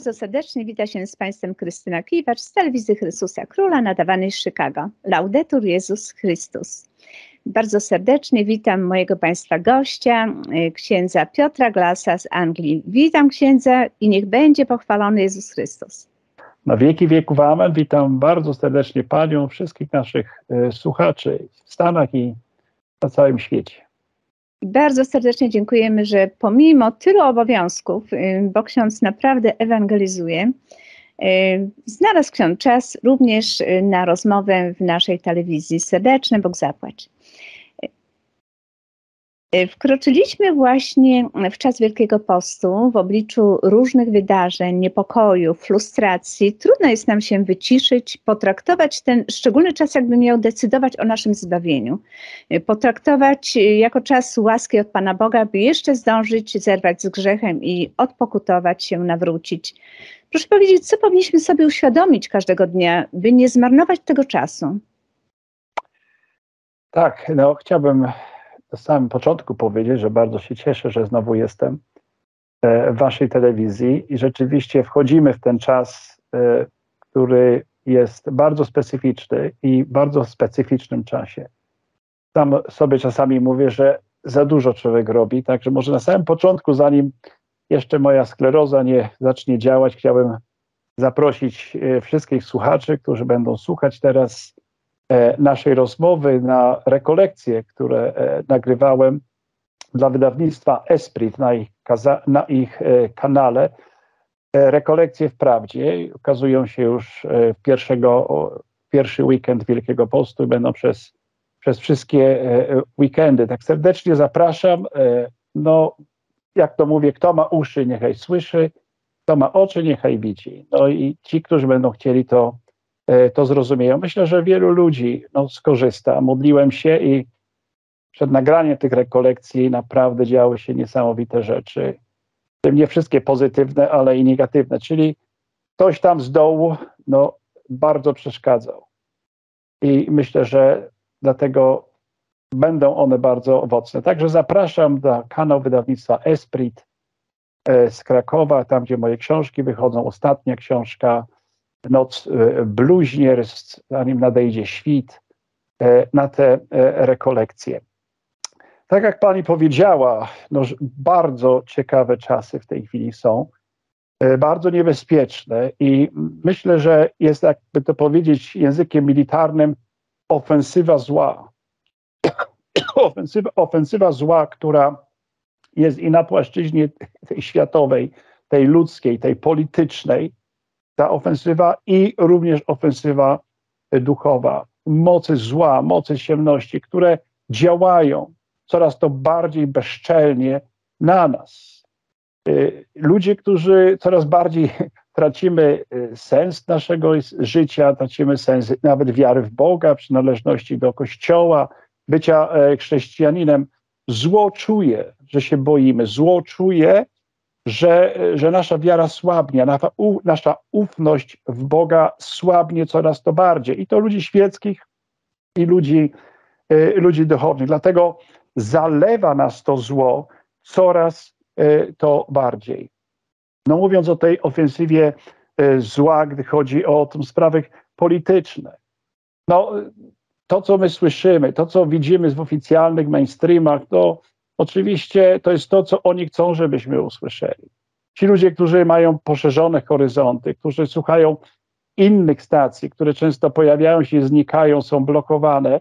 Bardzo serdecznie wita się z Państwem Krystyna Kiwacz z telewizji Chrystusa Króla nadawanej z Chicago. Laudetur Jezus Chrystus. Bardzo serdecznie witam mojego Państwa gościa, y, księdza Piotra Glasa z Anglii. Witam księdza i niech będzie pochwalony Jezus Chrystus. Na wieki wieków amen. Witam bardzo serdecznie Panią, wszystkich naszych y, słuchaczy w Stanach i na całym świecie. Bardzo serdecznie dziękujemy, że pomimo tylu obowiązków, y, bo ksiądz naprawdę ewangelizuje, y, znalazł ksiądz czas również y, na rozmowę w naszej telewizji. Serdeczny Bóg zapłać. E, wkroczyliśmy właśnie w czas Wielkiego Postu w obliczu różnych wydarzeń, niepokojów, frustracji. Trudno jest nam się wyciszyć, potraktować ten szczególny czas, jakby miał decydować o naszym zbawieniu. E, potraktować e, jako czas łaski od Pana Boga, by jeszcze zdążyć zerwać z grzechem i odpokutować się, nawrócić. Proszę powiedzieć, co powinniśmy sobie uświadomić każdego dnia, by nie zmarnować tego czasu? Tak, no chciałbym na samym początku powiedzieć, że bardzo się cieszę, że znowu jestem e, w Waszej telewizji i rzeczywiście wchodzimy w ten czas, e, który jest bardzo specyficzny i bardzo specyficznym czasie. Sam sobie czasami mówię, że za dużo człowiek robi, także może na samym początku, zanim jeszcze moja skleroza nie zacznie działać, chciałbym zaprosić e, wszystkich słuchaczy, którzy będą słuchać teraz naszej rozmowy na rekolekcje, które e, nagrywałem dla wydawnictwa Esprit na ich, na ich e, kanale. Rekolekcje wprawdzie ukazują się już w pierwszego, pierwszy weekend Wielkiego Postu i będą przez, przez wszystkie weekendy. Tak serdecznie zapraszam. No, jak to mówię, kto ma uszy, niechaj słyszy, kto ma oczy, niechaj widzi. No i ci, którzy będą chcieli to E, to zrozumieją. Myślę, że wielu ludzi no, skorzysta. Modliłem się i przed nagraniem tych rekolekcji naprawdę działy się niesamowite rzeczy. Nie wszystkie pozytywne, ale i negatywne. Czyli ktoś tam z dołu no, bardzo przeszkadzał. I myślę, że dlatego będą one bardzo owocne. Także zapraszam na kanał wydawnictwa Esprit e, z Krakowa, tam gdzie moje książki wychodzą. Ostatnia książka noc e, bluźnierstw, zanim nadejdzie świt, e, na te e, rekolekcje. Tak jak pani powiedziała, no, bardzo ciekawe czasy w tej chwili są, bardzo niebezpieczne i myślę, że jest, jakby to powiedzieć językiem militarnym, ofensywa zła. ofensywa, ofensywa zła, która jest i na płaszczyźnie tej światowej, tej ludzkiej, tej politycznej, ta ofensywa i również ofensywa duchowa, mocy zła, mocy ciemności, które działają coraz to bardziej bezczelnie na nas. Y, ludzie, którzy coraz bardziej tracimy y, sens naszego życia, tracimy sens nawet wiary w Boga, przynależności do Kościoła, bycia e, chrześcijaninem, zło czuje, że się boimy, zło czuje, że, że nasza wiara słabnie, nasza, ufność w Boga słabnie coraz to bardziej. I to ludzi świeckich, i ludzi, y, ludzi duchownych. Dlatego zalewa nas to zło coraz y, to bardziej. No mówiąc o tej ofensywie y, zła, gdy chodzi o tą sprawy polityczne. No, to, co my słyszymy, to, co widzimy w oficjalnych mainstreamach, to Oczywiście to jest to, co oni chcą, żebyśmy usłyszeli. Ci ludzie, którzy mają poszerzone horyzonty, którzy słuchają innych stacji, które często pojawiają się, znikają, są blokowane,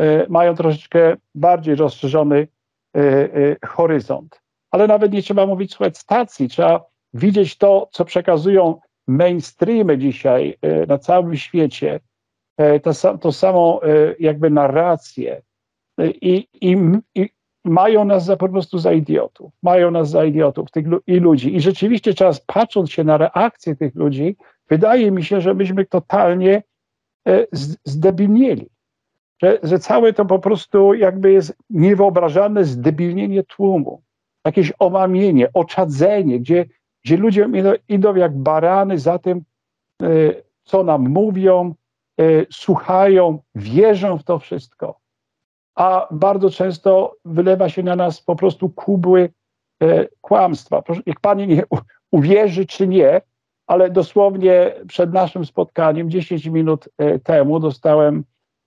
e, mają troszeczkę bardziej rozszerzony e, e, horyzont. Ale nawet nie trzeba mówić słuchać stacji, trzeba widzieć to, co przekazują mainstreamy dzisiaj na całym świecie, to, to samą jakby narrację. I, i, i mają nas za, po prostu za idiotów. Mają nas za idiotów tych i ludzi. I rzeczywiście czas, patrząc się na reakcję tych ludzi, wydaje mi się, że myśmy totalnie e, zdebilnieli. Że, że całe to po prostu jakby jest niewyobrażalne zdebilnienie tłumu. Jakieś omamienie, oczadzenie, gdzie, gdzie ludzie idą, idą jak barany za tym, e, co nam mówią, e, słuchają, wierzą w to wszystko a bardzo często wylewa się na nas po prostu kubły e, kłamstwa. Proszę, niech pani nie uwierzy czy nie, ale dosłownie przed naszym spotkaniem, 10 minut temu, dostałem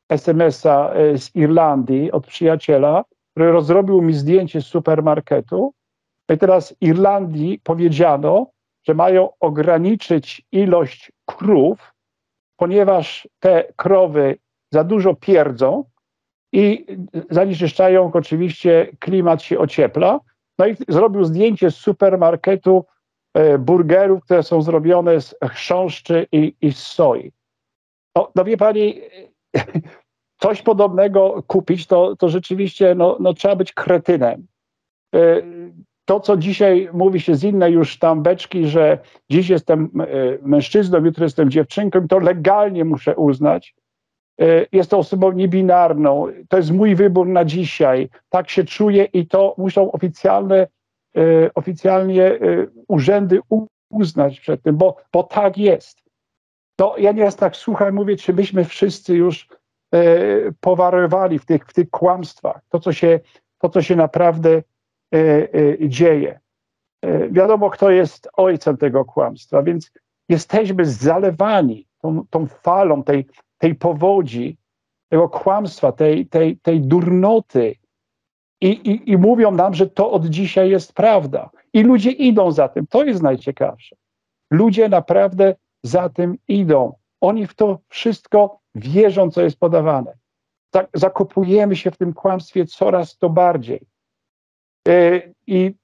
SMS-a z Irlandii od przyjaciela, który rozrobił mi zdjęcie z supermarketu. I teraz Irlandii powiedziano, że mają ograniczyć ilość krów, ponieważ te krowy za dużo pierdzą i zanieczyszczają, oczywiście klimat się ociepla. No i zrobił zdjęcie z supermarketu e, burgerów, które są zrobione z chrząszczy i, i z soi. No, no wie pani, coś podobnego kupić, to, to rzeczywiście no, no, trzeba być kretynem. E, to, co dzisiaj mówi się z innej już tam beczki, że dziś jestem e, mężczyzną, jutro jestem dziewczynką, to legalnie muszę uznać. E, jest osobą niebinarną, to jest mój wybór na dzisiaj, tak się czuję i to muszą oficjalne, oficjalnie urzędy uznać przed tym, bo, bo tak jest. To ja nieraz tak słucham, mówię, czy byśmy wszyscy już E, powarowali w tych, w tych kłamstwach, to co się, to, co się naprawdę e, e, dzieje. Wiadomo, kto jest ojcem tego kłamstwa, więc jesteśmy zalewani tą, tą falą tej, tej powodzi, tego kłamstwa, tej, tej, tej durnoty. I, i, I mówią nam, że to od dzisiaj jest prawda. I ludzie idą za tym. To jest najciekawsze. Ludzie naprawdę za tym idą. Oni w to wszystko wierzą, co jest podawane. Tak, zakopujemy się w tym kłamstwie coraz to bardziej. E, I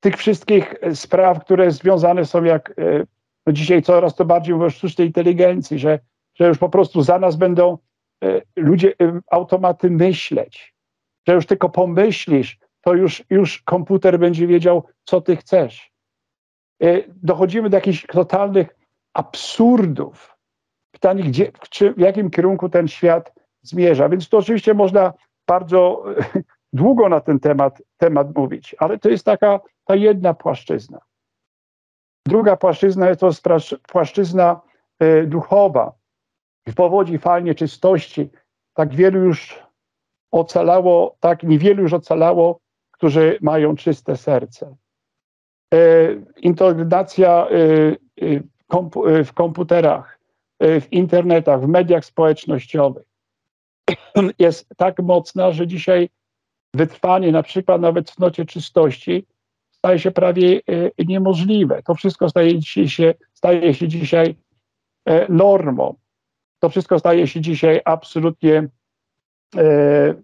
tych wszystkich spraw, które związane są jak e, no dzisiaj coraz to bardziej o sztucznej inteligencji, że, że już po prostu za nas będą e, ludzie, automaty myśleć, że już tylko pomyślisz, to już, już komputer będzie wiedział, co ty chcesz. Dochodzimy do jakichś totalnych absurdów, pytanie, gdzie, czy, w jakim kierunku ten świat zmierza. Więc to oczywiście można bardzo długo na ten temat, temat mówić, ale to jest taka ta jedna płaszczyzna. Druga płaszczyzna jest to płaszczyzna e, duchowa. W powodzi falnie czystości tak wielu już ocalało, tak niewielu już ocalało, którzy mają czyste serce. E, integracja e, w komputerach, Y, w internetach, w mediach społecznościowych jest tak mocna, że dzisiaj wytrwanie na przykład nawet w nocie czystości staje się prawie y, niemożliwe. To wszystko staje się, staje się dzisiaj e, normą. To wszystko staje się dzisiaj absolutnie, e,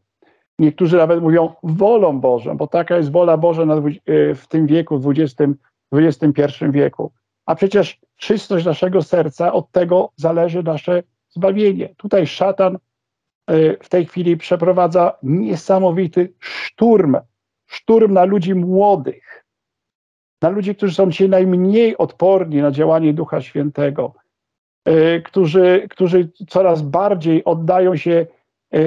niektórzy nawet mówią wolą Bożą, bo taka jest wola Boża e, w tym wieku, XX, XXI wieku. A przecież czystość naszego serca, od tego zależy nasze zbawienie. Tutaj szatan e, w tej chwili przeprowadza niesamowity szturm, szturm na ludzi młodych, na ludzi, którzy są dzisiaj najmniej odporni na działanie Ducha Świętego, którzy, którzy coraz bardziej oddają się e,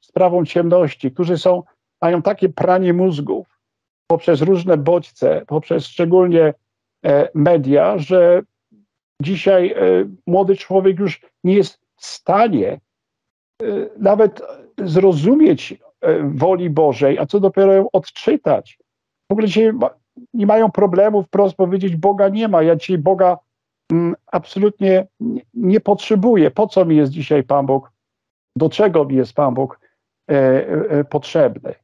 sprawom ciemności, którzy są, mają takie pranie mózgów poprzez różne bodźce, poprzez szczególnie media, że Dzisiaj e, młody człowiek już nie jest w stanie e, nawet zrozumieć e, woli Bożej, a co dopiero ją odczytać. W ogóle dzisiaj nie mają problemu wprost powiedzieć, Boga nie ma. Ja dzisiaj Boga absolutnie nie potrzebuję. Po co mi jest dzisiaj Pan Bóg? Do czego mi jest Pan Bóg potrzebny?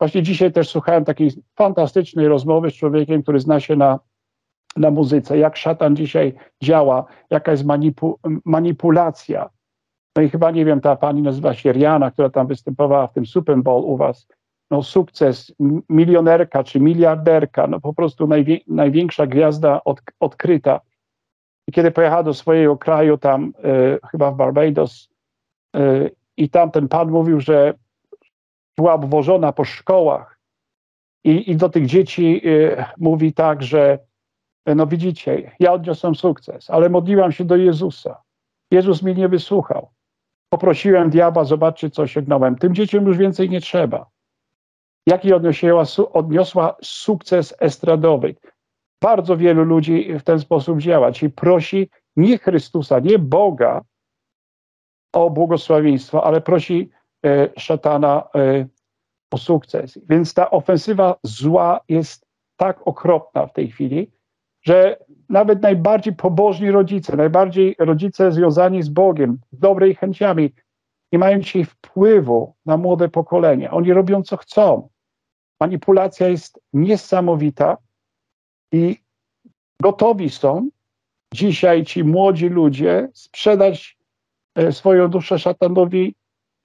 Właśnie dzisiaj też słuchałem takiej fantastycznej rozmowy z człowiekiem, który zna się na na muzyce, jak szatan dzisiaj działa, jaka jest manipu, manipulacja. No i chyba, nie wiem, ta pani nazywa się Riana, która tam występowała w tym Super Bowl u was. No sukces, milionerka czy miliarderka, no po prostu najwię, największa gwiazda od, odkryta. I kiedy pojechała do swojego kraju, tam e, chyba w Barbados, e, i tam ten pan mówił, że była obwożona po szkołach i, i do tych dzieci e, mówi tak, że no widzicie, ja odniosłem sukces, ale modliłam się do Jezusa. Jezus mnie nie wysłuchał. Poprosiłem diabła, zobaczcie, co osiągnąłem. Tym dzieciom już więcej nie trzeba. Jaki odniosła, odniosła sukces estradowy. Bardzo wielu ludzi w ten sposób działa. Czyli prosi nie Chrystusa, nie Boga o błogosławieństwo, ale prosi e, szatana e, o sukces. Więc ta ofensywa zła jest tak okropna w tej chwili, że nawet najbardziej pobożni rodzice, najbardziej rodzice związani z Bogiem, z dobrej chęciami, nie mają dzisiaj wpływu na młode pokolenie. Oni robią co chcą. Manipulacja jest niesamowita i gotowi są dzisiaj ci młodzi ludzie sprzedać e, swoją duszę szatanowi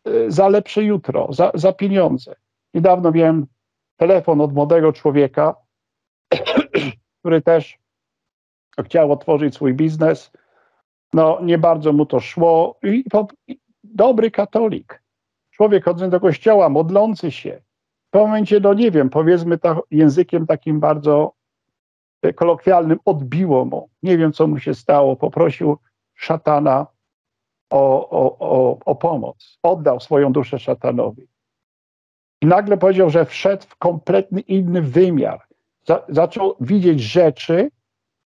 e, za lepsze jutro, za, za pieniądze. Niedawno miałem telefon od młodego człowieka, który też chciał otworzyć swój biznes. No, nie bardzo mu to szło. I, dobry katolik, człowiek chodzący do kościoła, modlący się. W pewnym momencie, no nie wiem, powiedzmy językiem takim bardzo kolokwialnym, odbiło mu. Nie wiem, co mu się stało. Poprosił szatana o, o, o, o pomoc. Oddał swoją duszę szatanowi. I nagle powiedział, że wszedł w kompletny inny wymiar. Za, zaczął widzieć rzeczy,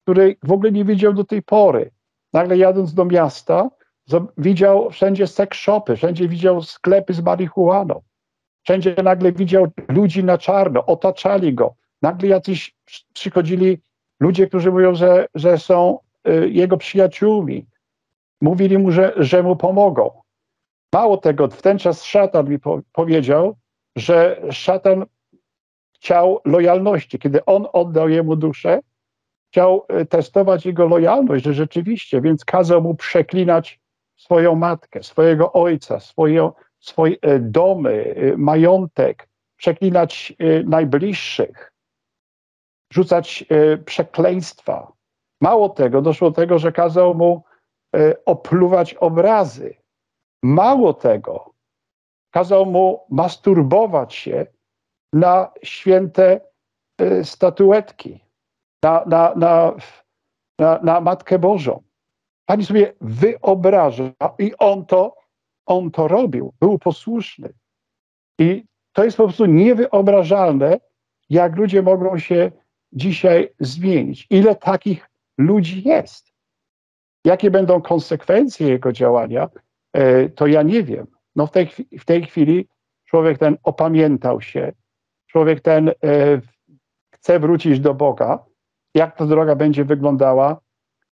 które w ogóle nie widział do tej pory. Nagle jadąc do miasta, widział wszędzie seks shopy, wszędzie widział sklepy z marihuaną. Wszędzie nagle widział ludzi na czarno, otaczali go. Nagle jacyś przychodzili ludzie, którzy mówią, że, że są y, jego przyjaciółmi. Mówili mu, że, że mu pomogą. Mało tego, w ten czas szatan mi po, powiedział, że szatan chciał lojalności. Kiedy on oddał jemu duszę, chciał e, testować jego lojalność, że rzeczywiście, więc kazał mu przeklinać swoją matkę, swojego ojca, swoje, swoje domy, e, majątek, przeklinać e, najbliższych, rzucać przekleństwa. Mało tego, doszło do tego, że kazał mu opluwać obrazy. Mało tego, kazał mu masturbować się na święte statuetki na, na, na, na, na Matkę Bożą. Pani sobie wyobraża i on to, on to robił, był posłuszny. I to jest po prostu niewyobrażalne, jak ludzie mogą się dzisiaj zmienić. Ile takich ludzi jest? Jakie będą konsekwencje jego działania, e, to ja nie wiem. No w tej, w tej chwili człowiek ten opamiętał się, człowiek ten e, chce wrócić do Boga, jak ta droga będzie wyglądała,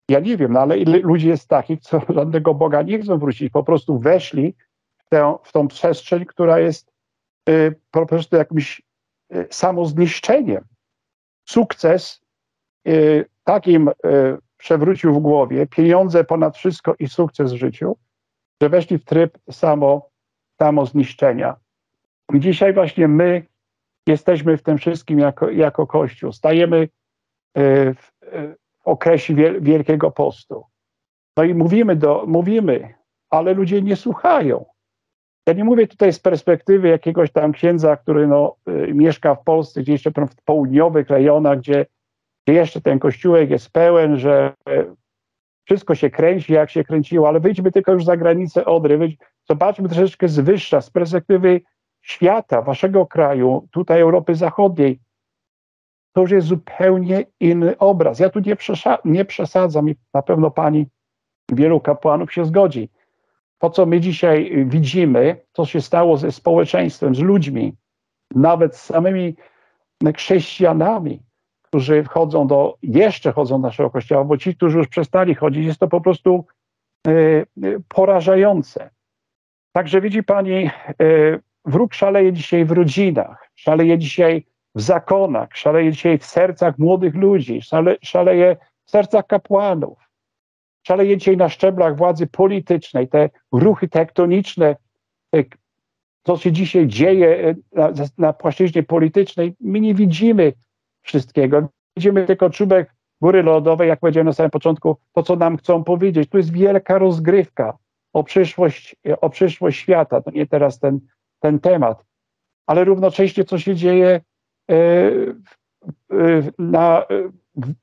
ja nie wiem, no ale ile ludzi jest takich, co żadnego Boga nie chcą wrócić, po prostu weszli w, tę, w tą przestrzeń, która jest y, po prostu jakimś samozniszczeniem. Sukces y, takim y, przewrócił w głowie, pieniądze ponad wszystko i sukces w życiu, że weszli w tryb samo, samozniszczenia. I dzisiaj właśnie my jesteśmy w tym wszystkim jako, jako Kościół. Stajemy E, w, w okresie Wielkiego Postu. No i mówimy, do, mówimy, ale ludzie nie słuchają. Ja nie mówię tutaj z perspektywy jakiegoś tam księdza, który no, y, mieszka w Polsce, gdzieś jeszcze w południowych rejonach, gdzie, gdzie jeszcze ten kościółek jest pełen, że y, wszystko się kręci, jak się kręciło, ale wyjdźmy tylko już za granicę Odry, wyjdź, zobaczmy troszeczkę z wyższa, z perspektywy świata, waszego kraju, tutaj Europy Zachodniej to już jest zupełnie inny obraz. Ja tu nie, nie przesadzam i na pewno pani wielu kapłanów się zgodzi. To, co my dzisiaj widzimy, co się stało ze społeczeństwem, z ludźmi, nawet z samymi chrześcijanami, którzy wchodzą do, jeszcze chodzą do naszego kościoła, bo ci, którzy już przestali chodzić, jest to po prostu y, porażające. Także widzi pani, y, wróg szaleje dzisiaj w rodzinach, szaleje dzisiaj w zakonach, szaleje dzisiaj w sercach młodych ludzi, szale, szaleje w sercach kapłanów, szaleje dzisiaj na szczeblach władzy politycznej, te ruchy tektoniczne, co się dzisiaj dzieje e, na, na płaszczyźnie politycznej, my nie widzimy wszystkiego. Widzimy tylko czubek góry lodowej, jak powiedziałem na samym początku, to co nam chcą powiedzieć. Tu jest wielka rozgrywka o przyszłość, o przyszłość świata. To nie teraz ten, ten temat, ale równocześnie co się dzieje E, na,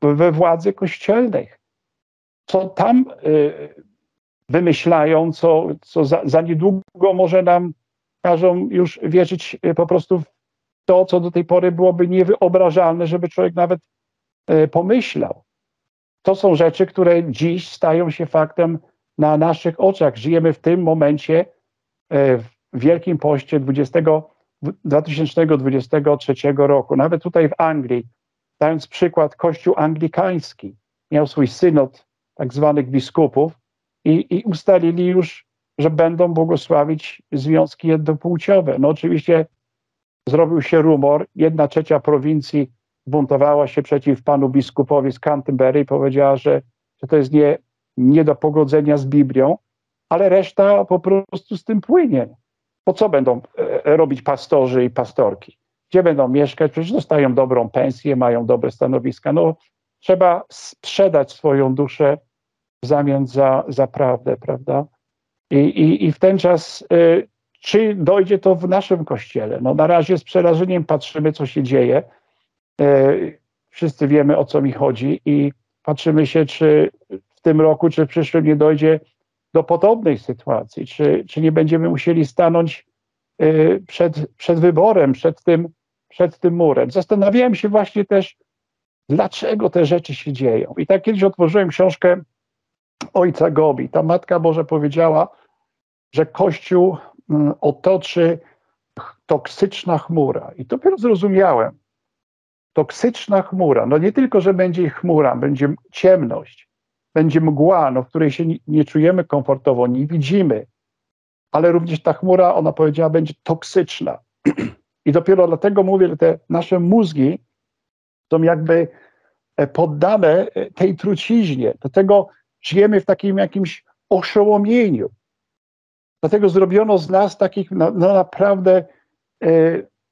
we władzy kościelnych. Co tam e, wymyślają, co, co za, za niedługo może nam każą już wierzyć e, po prostu w to, co do tej pory byłoby niewyobrażalne, żeby człowiek nawet pomyślał. To są rzeczy, które dziś stają się faktem na naszych oczach. Żyjemy w tym momencie w Wielkim Poście 20 2023 roku, nawet tutaj w Anglii, dając przykład Kościół anglikański, miał swój synod tak zwanych biskupów i, i ustalili już, że będą błogosławić związki jednopłciowe. No oczywiście zrobił się rumor, jedna trzecia prowincji buntowała się przeciw panu biskupowi z Canterbury i powiedziała, że, że to jest nie, nie do pogodzenia z Biblią, ale reszta po prostu z tym płynie. Po co będą e, robić pastorzy i pastorki? Gdzie będą mieszkać? Przecież dostają dobrą pensję, mają dobre stanowiska. No, trzeba sprzedać swoją duszę w zamian za, za prawdę, prawda? I, i, I w ten czas, y, czy dojdzie to w naszym kościele? No, na razie z przerażeniem patrzymy, co się dzieje. Y, wszyscy wiemy, o co mi chodzi, i patrzymy się, czy w tym roku, czy w przyszłym nie dojdzie do podobnej sytuacji, czy, czy nie będziemy musieli stanąć y, przed, przed wyborem, przed tym, przed tym murem. Zastanawiałem się właśnie też, dlaczego te rzeczy się dzieją. I tak kiedyś otworzyłem książkę ojca Gobi. Ta Matka Boże powiedziała, że Kościół mm, otoczy toksyczna chmura. I dopiero zrozumiałem, toksyczna chmura, no nie tylko, że będzie chmura, będzie ciemność, będzie mgła, no, w której się nie, nie czujemy komfortowo, nie widzimy, ale również ta chmura, ona powiedziała, będzie toksyczna. I dopiero dlatego mówię, że te nasze mózgi są jakby e, poddane tej truciźnie. Dlatego żyjemy w takim jakimś oszołomieniu. Dlatego zrobiono z nas takich no, no naprawdę e,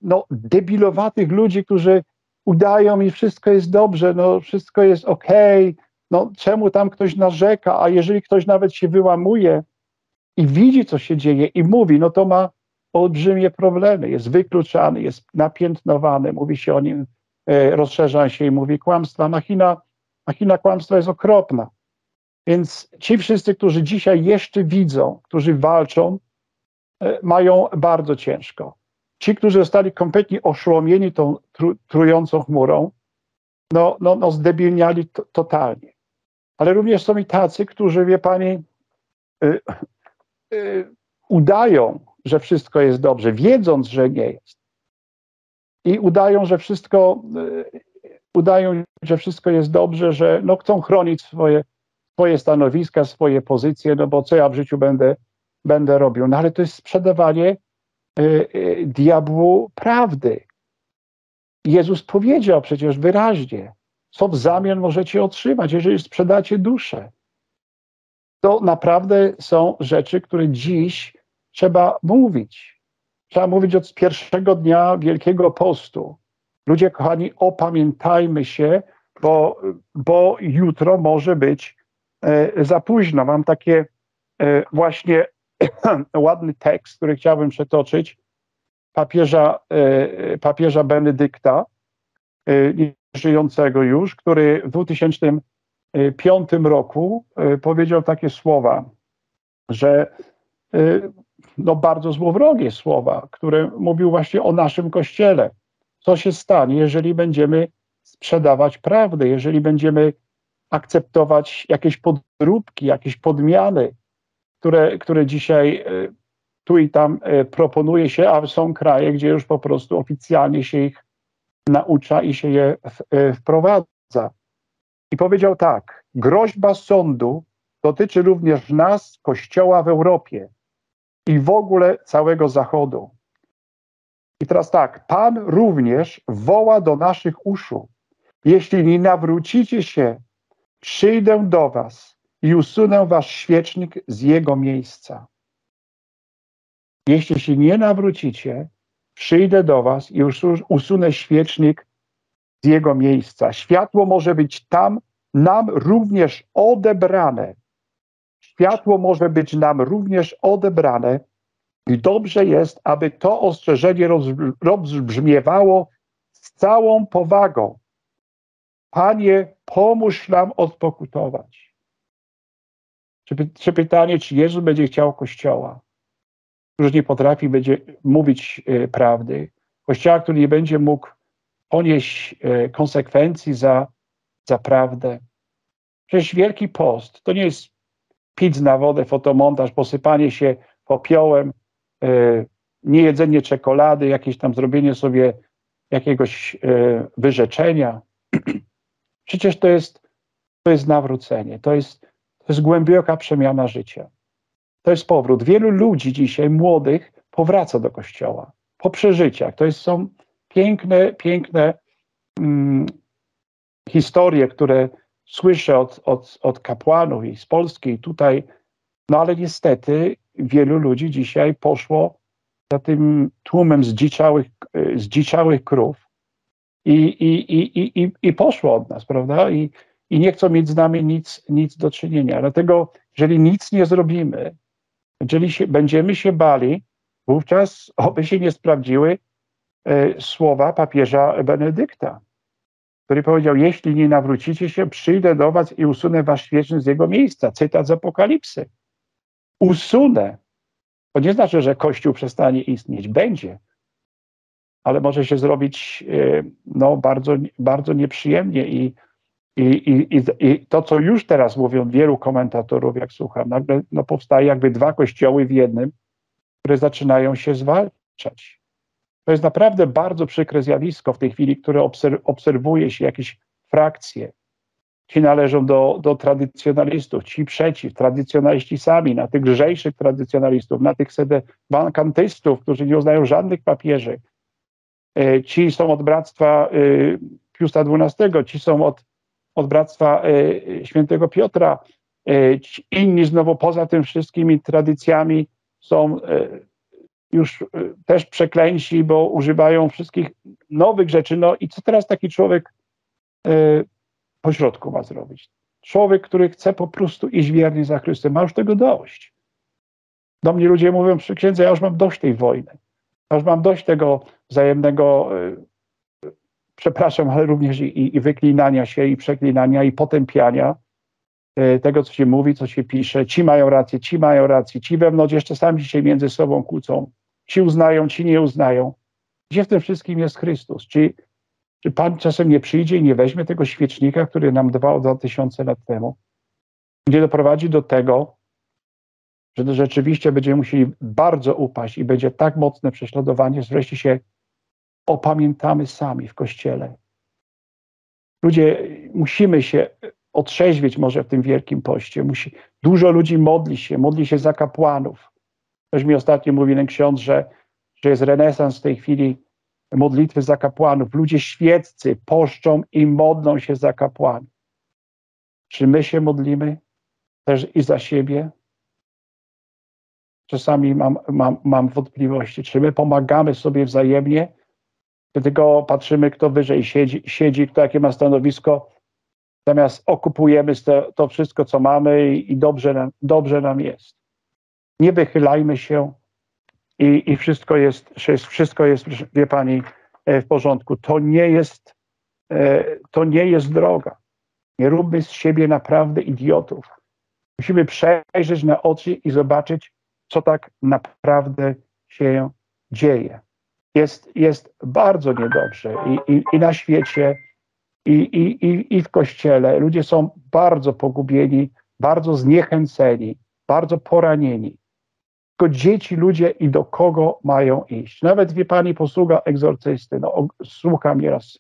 no, debilowatych ludzi, którzy udają mi wszystko jest dobrze, no wszystko jest ok, no czemu tam ktoś narzeka, a jeżeli ktoś nawet się wyłamuje i widzi, co się dzieje i mówi, no to ma olbrzymie problemy, jest wykluczany, jest napiętnowany, mówi się o nim, rozszerza się i mówi kłamstwa. Machina, machina kłamstwa jest okropna. Więc ci wszyscy, którzy dzisiaj jeszcze widzą, którzy walczą, e, mają bardzo ciężko. Ci, którzy zostali kompletnie oszołomieni tą tru, trującą chmurą, no, no, no zdebilniali to, totalnie. Ale również są i tacy, którzy, wie pani, y, y, udają, że wszystko jest dobrze, wiedząc, że nie jest. I udają, że wszystko, y, udają, że wszystko jest dobrze, że no, chcą chronić swoje, swoje stanowiska, swoje pozycje, no bo co ja w życiu będę, będę robił. No ale to jest sprzedawanie y, y, diabłu prawdy. Jezus powiedział przecież wyraźnie, co w zamian możecie otrzymać, jeżeli sprzedacie duszę. To naprawdę są rzeczy, które dziś trzeba mówić. Trzeba mówić od pierwszego dnia Wielkiego Postu. Ludzie, kochani, opamiętajmy się, bo, bo jutro może być e, za późno. Mam takie e, właśnie ładny tekst, który chciałbym przetoczyć papieża, e, papieża Benedykta, e, żyjącego już, który w 2005 roku e, powiedział takie słowa, że e, no bardzo złowrogie słowa, które mówił właśnie o naszym Kościele. Co się stanie, jeżeli będziemy sprzedawać prawdę, jeżeli będziemy akceptować jakieś podróbki, jakieś podmiany, które, które dzisiaj e, tu i tam proponuje się, a są kraje, gdzie już po prostu oficjalnie się ich naucza i się je wprowadza. I powiedział tak: groźba sądu dotyczy również nas, Kościoła w Europie i w ogóle całego Zachodu. I teraz tak, Pan również woła do naszych uszu. Jeśli nie nawrócicie się, przyjdę do was i usunę wasz świecznik z jego miejsca. Jeśli się nie nawrócicie, przyjdę do was i usunę świecznik z jego miejsca. Światło może być tam nam również odebrane. Światło może być nam również odebrane i dobrze jest, aby to ostrzeżenie rozbrzmiewało z całą powagą. Panie, pomóż nam odpokutować. Czy, pytanie, czy Jezus będzie chciał Kościoła, który nie potrafi będzie mówić y, prawdy, Kościoła, który nie będzie mógł ponieść y, konsekwencji za, za prawdę. Przecież Wielki Post to nie jest pić na wodę, fotomontaż, posypanie się popiołem, y, niejedzenie czekolady, jakieś tam zrobienie sobie jakiegoś wyrzeczenia. Przecież to jest to jest nawrócenie, to jest, to jest głęboka przemiana życia. To jest powrót. Wielu ludzi dzisiaj, młodych, powraca do kościoła po przeżyciach. To jest, są piękne, piękne mm, historie, które słyszę od, od, od kapłanów i z Polski i tutaj, no ale niestety wielu ludzi dzisiaj poszło za tym tłumem zdziczałych, zdziczałych krów i, i, i, i, i poszło od nas, prawda? I, I nie chcą mieć z nami nic, nic do czynienia. Dlatego, jeżeli nic nie zrobimy, jeżeli się, będziemy się bali, wówczas oby się nie sprawdziły e, słowa papieża Benedykta, który powiedział: Jeśli nie nawrócicie się, przyjdę do was i usunę wasz wieczny z jego miejsca. Cytat z Apokalipsy. Usunę. To nie znaczy, że Kościół przestanie istnieć. Będzie. Ale może się zrobić e, no, bardzo, bardzo nieprzyjemnie i, i, i, i, to, co już teraz mówią wielu komentatorów, jak słucham, nagle no, powstaje jakby dwa kościoły w jednym, które zaczynają się zwalczać. To jest naprawdę bardzo przykre zjawisko w tej chwili, które obserwuje się jakieś frakcje. Ci należą do, do tradycjonalistów, ci przeciw, tradycjonaliści sami, na tych lżejszych tradycjonalistów, na tych sedewakantystów, którzy nie uznają żadnych papieży. E, ci są od bractwa e, Piusa XII, ci są od, od bractwa e, świętego Piotra, inni znowu poza tym wszystkimi tradycjami są już też przeklęci, bo używają wszystkich nowych rzeczy. No i co teraz taki człowiek pośrodku ma zrobić? Człowiek, który chce po prostu iść wiernie za Chrystusem, ma już tego dość. Do mnie ludzie mówią przy księdze, ja już mam dość tej wojny. Ja już mam dość tego wzajemnego, e, przepraszam, ale również i, i wyklinania się, i przeklinania, i potępiania tego, co się mówi, co się pisze. Ci mają rację, ci mają rację, ci wewnątrz jeszcze sami się między sobą kłócą. Ci uznają, ci nie uznają. Gdzie w tym wszystkim jest Chrystus? Czy, czy Pan czasem nie przyjdzie i nie weźmie tego świecznika, który nam dwał dwa tysiące lat temu? Gdzie doprowadzi do tego, że rzeczywiście będziemy musieli bardzo upaść i będzie tak mocne prześladowanie, że wreszcie się opamiętamy sami w Kościele. Ludzie, musimy się otrzeźwieć może w tym Wielkim Poście. Musi, dużo ludzi modli się, modli się za kapłanów. Ktoś mi ostatnio mówił ten ksiądz, że, że jest renesans w tej chwili modlitwy za kapłanów. Ludzie świeccy poszczą i modlą się za kapłanów. Czy my się modlimy też i za siebie? Czasami mam, mam, mam wątpliwości, czy my pomagamy sobie wzajemnie, tylko patrzymy, kto wyżej siedzi, siedzi kto jakie ma stanowisko, zamiast okupujemy to, to wszystko, co mamy i, i dobrze, nam, dobrze nam jest. Nie wychylajmy się i, i wszystko, jest, wszystko jest, wie Pani, e, w porządku. To nie jest, e, to nie jest droga. Nie róbmy z siebie naprawdę idiotów. Musimy przejrzeć na oczy i zobaczyć, co tak naprawdę się dzieje. Jest, jest bardzo niedobrze i, i, i na świecie, i, i, i, i w kościele. Ludzie są bardzo pogubieni, bardzo zniechęceni, bardzo poranieni. Tylko dzieci, ludzie i do kogo mają iść. Nawet wie pani posługa egzorcysty, no, słucham nieraz,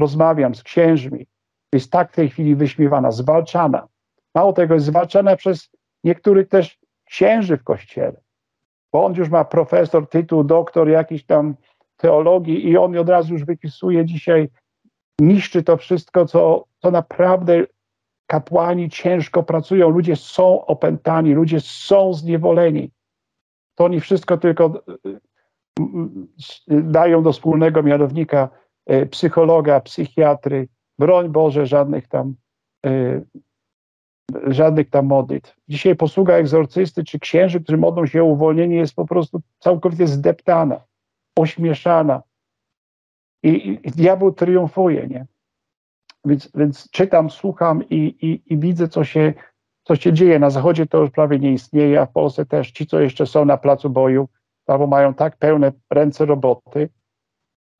rozmawiam z księżmi, jest tak w tej chwili wyśmiewana, zwalczana. Mało tego, jest zwalczana przez niektórych też księży w kościele, bo on już ma profesor, tytuł, doktor jakiś tam teologii i on od razu już wypisuje dzisiaj, niszczy to wszystko, co, co naprawdę kapłani ciężko pracują, ludzie są opętani, ludzie są zniewoleni. To oni wszystko tylko dają do wspólnego mianownika e, psychologa, psychiatry, broń Boże, żadnych tam e, żadnych tam modlitw. Dzisiaj posługa egzorcysty czy księży, którzy modlą się o uwolnienie, jest po prostu całkowicie zdeptana, ośmieszana. I, i diabeł triumfuje, nie? Więc, więc czytam, słucham i, i, i widzę, co się, co się dzieje. Na Zachodzie to już prawie nie istnieje, a w Polsce też ci, co jeszcze są na placu boju, albo mają tak pełne ręce roboty,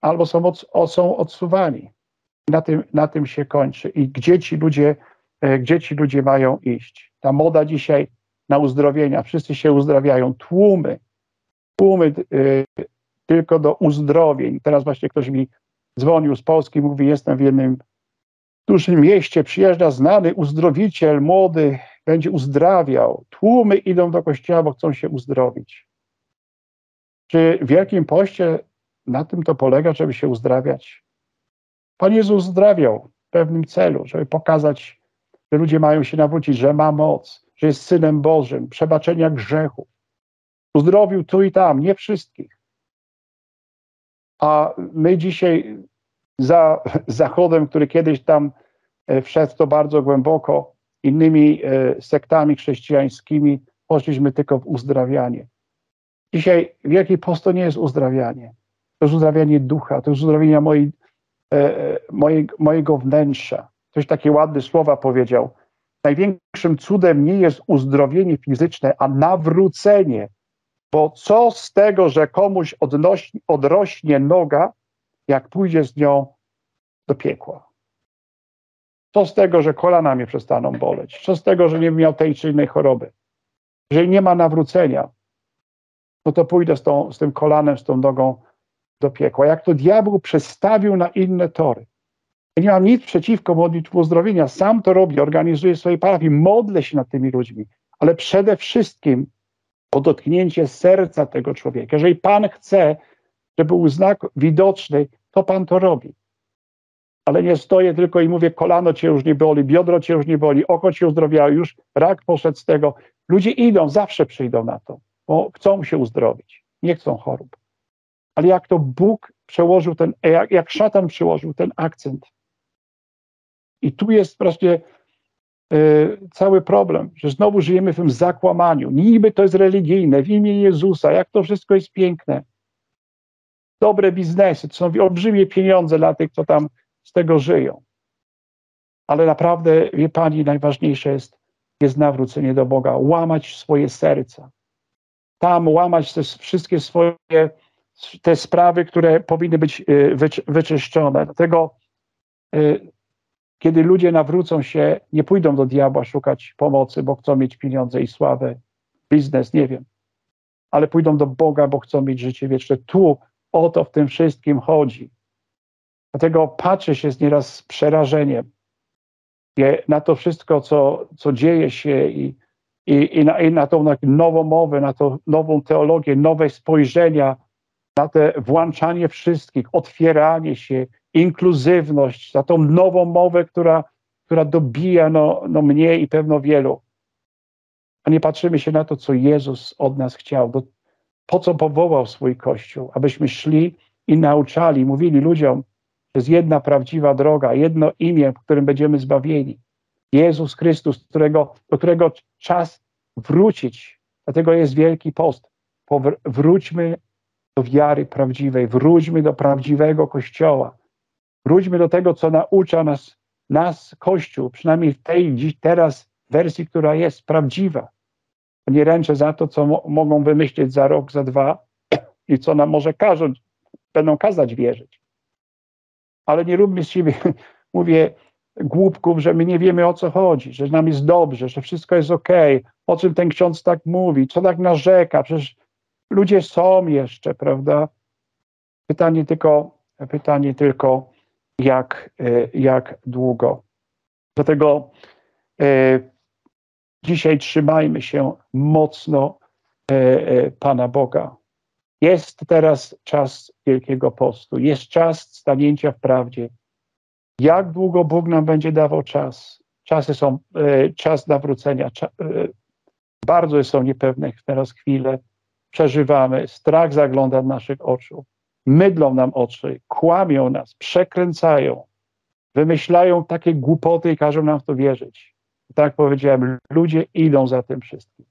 albo są, od, są odsuwani. Na tym, na tym się kończy. I gdzie ci ludzie E, gdzie ci ludzie mają iść. Ta moda dzisiaj na uzdrowienia, wszyscy się uzdrawiają, tłumy, tłumy y, tylko do uzdrowień. Teraz właśnie ktoś mi dzwonił z Polski, mówi, jestem w jednym dużym mieście przyjeżdża znany uzdrowiciel, młody, będzie uzdrawiał. Tłumy idą do kościoła, bo chcą się uzdrowić. Czy w Wielkim Poście na tym to polega, żeby się uzdrawiać? Pan Jezus uzdrawiał w pewnym celu, żeby pokazać, że ludzie mają się nawrócić, że ma moc, że jest Synem Bożym, przebaczenia grzechów. Uzdrowił tu i tam, nie wszystkich. A my dzisiaj za Zachodem, który kiedyś tam e, wszedł to bardzo głęboko, innymi e, sektami chrześcijańskimi, poszliśmy tylko w uzdrawianie. Dzisiaj Wielki Post to nie jest uzdrawianie. To jest uzdrawianie ducha, to jest uzdrawianie mojej, e, mojej, mojego wnętrza. Ktoś takie ładne słowa powiedział. Największym cudem nie jest uzdrowienie fizyczne, a nawrócenie. Bo co z tego, że komuś odrośnie noga, jak pójdzie z nią do piekła? Co z tego, że kolana mnie przestaną boleć? Co z tego, że nie miał tej czy innej choroby? Jeżeli nie ma nawrócenia, no to pójdę z, tą, z tym kolanem, z tą nogą do piekła. Jak to diabeł przestawił na inne tory. Ja nie mam nic przeciwko modlitwie uzdrowienia. Sam to robię, organizuję swojej parafii, modlę się nad tymi ludźmi, ale przede wszystkim o dotknięcie serca tego człowieka. Jeżeli Pan chce, żeby był znak widoczny, to Pan to robi. Ale nie stoję tylko i mówię, kolano cię już nie boli, biodro cię już nie boli, oko cię uzdrowiało, już rak poszedł z tego. Ludzie idą, zawsze przyjdą na to, bo chcą się uzdrowić, nie chcą chorób. Ale jak to Bóg przełożył ten, jak, jak szatan przełożył ten akcent. I tu jest właśnie y, cały problem, że znowu żyjemy w tym zakłamaniu. Niby to jest religijne, w imię Jezusa, jak to wszystko jest piękne. Dobre biznesy, to są olbrzymie pieniądze dla tych, co tam z tego żyją. Ale naprawdę, wie Pani, najważniejsze jest, jest nawrócenie do Boga, łamać swoje serca. Tam łamać te wszystkie swoje te sprawy, które powinny być y, wyczyszczone. Dlatego, y, kiedy ludzie nawrócą się, nie pójdą do diabła szukać pomocy, bo chcą mieć pieniądze i sławę, biznes, nie wiem, ale pójdą do Boga, bo chcą mieć życie wieczne. Tu o to w tym wszystkim chodzi. Dlatego patrzę się z nieraz z przerażeniem na to wszystko, co, co dzieje się i, i, i, na, i na tą nową mowę, na tą nową teologię, nowe spojrzenia na te włączanie wszystkich, otwieranie się, inkluzywność, za tą nową mowę, która, która dobija no, no mnie i pewno wielu. A nie patrzymy się na to, co Jezus od nas chciał, po co powołał swój Kościół, abyśmy szli i nauczali, mówili ludziom, jest jedna prawdziwa droga, jedno imię, w którym będziemy zbawieni. Jezus Chrystus, którego, do którego czas wrócić. Dlatego jest Wielki Post. Wróćmy do wiary prawdziwej, wróćmy do prawdziwego Kościoła. Wróćmy do tego, co naucza nas, nas Kościół, przynajmniej w tej dziś teraz wersji, która jest prawdziwa. Nie ręczę za to, co mo mogą wymyślić za rok, za dwa i co nam może każą, będą kazać wierzyć. Ale nie róbmy z siebie, mówię, głupków, że my nie wiemy o co chodzi, że nam jest dobrze, że wszystko jest ok, o czym ten ksiądz tak mówi, co tak narzeka, przecież ludzie są jeszcze, prawda? Pytanie tylko, pytanie tylko jak, e, jak długo. Dlatego e, dzisiaj trzymajmy się mocno e, Pana Boga. Jest teraz czas Wielkiego Postu, jest czas stanięcia w prawdzie. Jak długo Bóg nam będzie dawał czas? Czasy są, czas nawrócenia. bardzo są niepewne teraz chwile przeżywamy, strach zagląda w naszych oczu, mydlą nam oczy, kłamią nas, przekręcają, wymyślają takie głupoty i każą nam w to wierzyć. Tak powiedziałem, ludzie idą za tym wszystkim.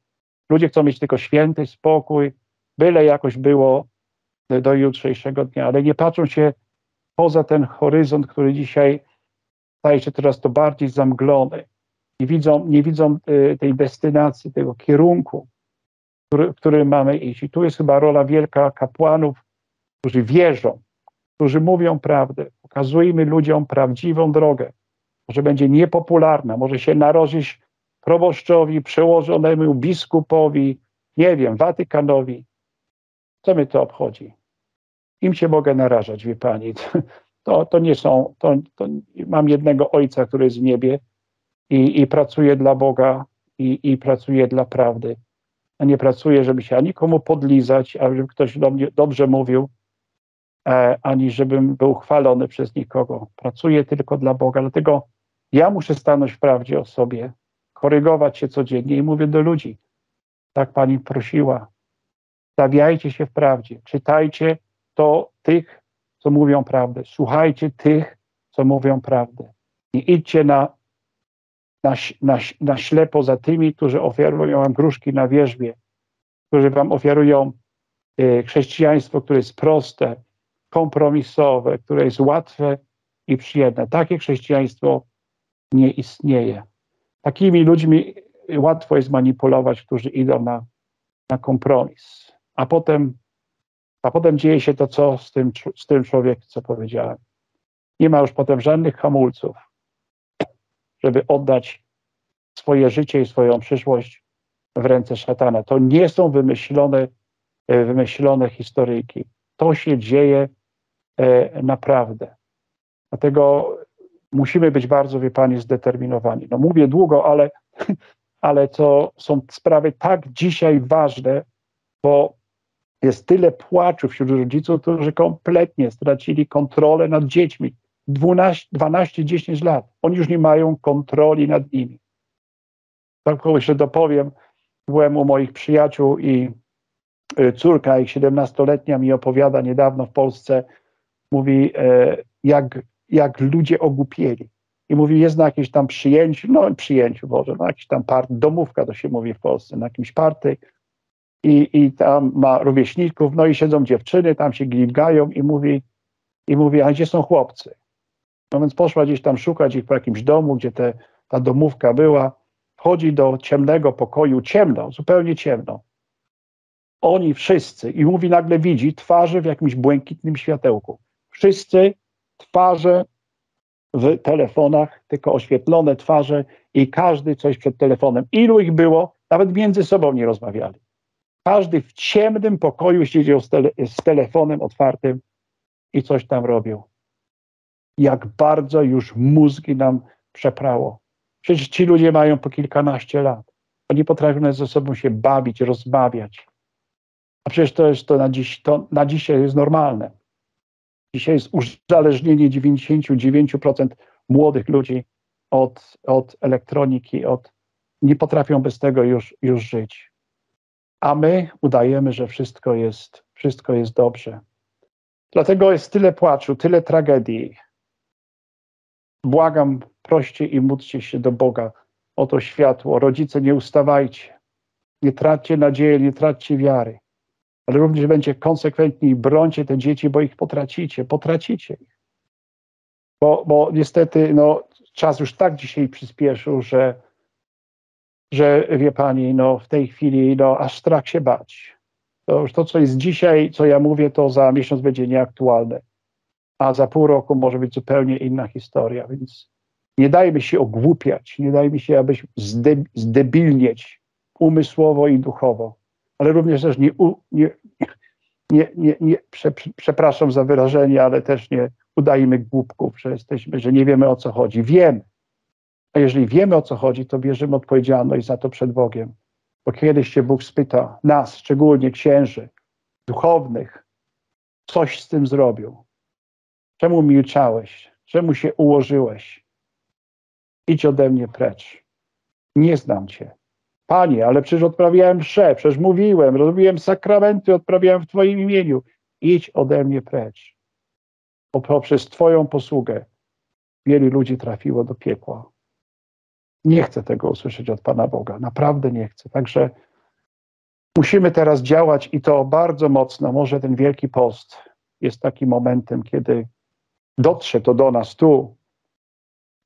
Ludzie chcą mieć tylko święty spokój, byle jakoś było do jutrzejszego dnia, ale nie patrzą się poza ten horyzont, który dzisiaj staje się teraz to bardziej zamglony. Nie widzą, nie widzą y, tej destynacji, tego kierunku, który, w którym mamy iść. I tu jest chyba rola wielka kapłanów, którzy wierzą, którzy mówią prawdę. Pokazujmy ludziom prawdziwą drogę. Może będzie niepopularna, może się narodzić proboszczowi, przełożonemu biskupowi, nie wiem, Watykanowi. Co mnie to obchodzi? Im się mogę narażać, wie pani. To, to nie są, to, to mam jednego ojca, który jest w niebie i, i pracuje dla Boga i, i pracuje dla prawdy. A nie pracuje, żeby się ani komu podlizać, a żeby ktoś do mnie dobrze mówił, e, ani żebym był chwalony przez nikogo. Pracuję tylko dla Boga. Dlatego ja muszę stanąć w prawdzie o sobie, korygować się codziennie i mówię do ludzi. Tak pani prosiła. Stawiajcie się w prawdzie. Czytajcie to tych, co mówią prawdę. Słuchajcie tych, co mówią prawdę. Nie idźcie na, na, na, na ślepo za tymi, którzy oferują wam gruszki na wierzbie, którzy wam oferują y, chrześcijaństwo, które jest proste, kompromisowe, które jest łatwe i przyjemne. Takie chrześcijaństwo nie istnieje. Takimi ludźmi łatwo jest manipulować, którzy idą na, na kompromis. A potem, a potem dzieje się to, co z tym, z tym człowiekiem, co powiedziałem. Nie ma już potem żadnych hamulców, żeby oddać swoje życie i swoją przyszłość w ręce szatana. To nie są wymyślone, e, wymyślone historyjki. To się dzieje e, naprawdę. Dlatego musimy być bardzo, wie Pani, zdeterminowani. No mówię długo, ale, ale to są sprawy tak dzisiaj ważne, bo jest tyle płaczu wśród rodziców, którzy kompletnie stracili kontrolę nad dziećmi. 12-10 lat. Oni już nie mają kontroli nad nimi. Tak jeszcze dopowiem, byłem u moich przyjaciół i y, córka, ich 17-letnia, mi opowiada niedawno w Polsce, mówi, e, jak jak ludzie ogłupieli. I mówi, jest na jakimś tam przyjęciu, no przyjęciu może, na jakiś tam part, domówka to się mówi w Polsce, na jakimś party i, i tam ma rówieśników, no i siedzą dziewczyny, tam się gilgają i mówi, i mówi, a gdzie są chłopcy? No więc poszła gdzieś tam szukać ich po jakimś domu, gdzie te, ta domówka była, wchodzi do ciemnego pokoju, ciemno, zupełnie ciemno. Oni wszyscy, i mówi, nagle widzi twarze w jakimś błękitnym światełku. Wszyscy twarze w telefonach, tylko oświetlone twarze i każdy coś przed telefonem. Ilu ich było, nawet między sobą nie rozmawiali. Każdy w ciemnym pokoju siedział z, tele, z telefonem otwartym i coś tam robił. Jak bardzo już mózgi nam przeprało. Przecież ci ludzie mają po kilkanaście lat. Oni potrafią ze sobą się bawić, rozmawiać. A przecież to jest to na, dziś, to na dzisiaj jest normalne. Dzisiaj jest uzależnienie 99% młodych ludzi od, od elektroniki, od, nie potrafią bez tego już, już żyć. A my udajemy, że wszystko jest, wszystko jest dobrze. Dlatego jest tyle płaczu, tyle tragedii. Błagam, proście i módlcie się do Boga o to światło. Rodzice, nie ustawajcie. Nie traćcie nadziei, nie traćcie wiary ale również będzie konsekwentni i brońcie te dzieci, bo ich potracicie, potracicie ich. Bo, bo niestety no, czas już tak dzisiaj przyspieszył, że, że wie pani, no, w tej chwili no, aż strach się bać. To już to, co jest dzisiaj, co ja mówię, to za miesiąc będzie nieaktualne, a za pół roku może być zupełnie inna historia, więc nie dajmy się ogłupiać, nie dajmy się, abyś zdebilnieć umysłowo i duchowo ale również też nie, nie, nie, nie, nie prze, przepraszam za wyrażenie, ale też nie udajmy głupków, że jesteśmy, że nie wiemy o co chodzi. Wiemy. A jeżeli wiemy o co chodzi, to bierzemy odpowiedzialność za to przed Bogiem. Bo kiedyś się Bóg spyta nas, szczególnie księży, duchownych, coś z tym zrobił. Czemu milczałeś? Czemu się ułożyłeś? Idź ode mnie precz. Nie znam cię. Panie, ale przecież odprawiałem mszę, przecież mówiłem, robiłem sakramenty, odprawiałem w Twoim imieniu. Idź ode mnie precz. Poprzez Twoją posługę wielu ludzi trafiło do piekła. Nie chcę tego usłyszeć od Pana Boga. Naprawdę nie chcę. Także musimy teraz działać i to bardzo mocno. Może ten Wielki Post jest takim momentem, kiedy dotrze to do nas tu,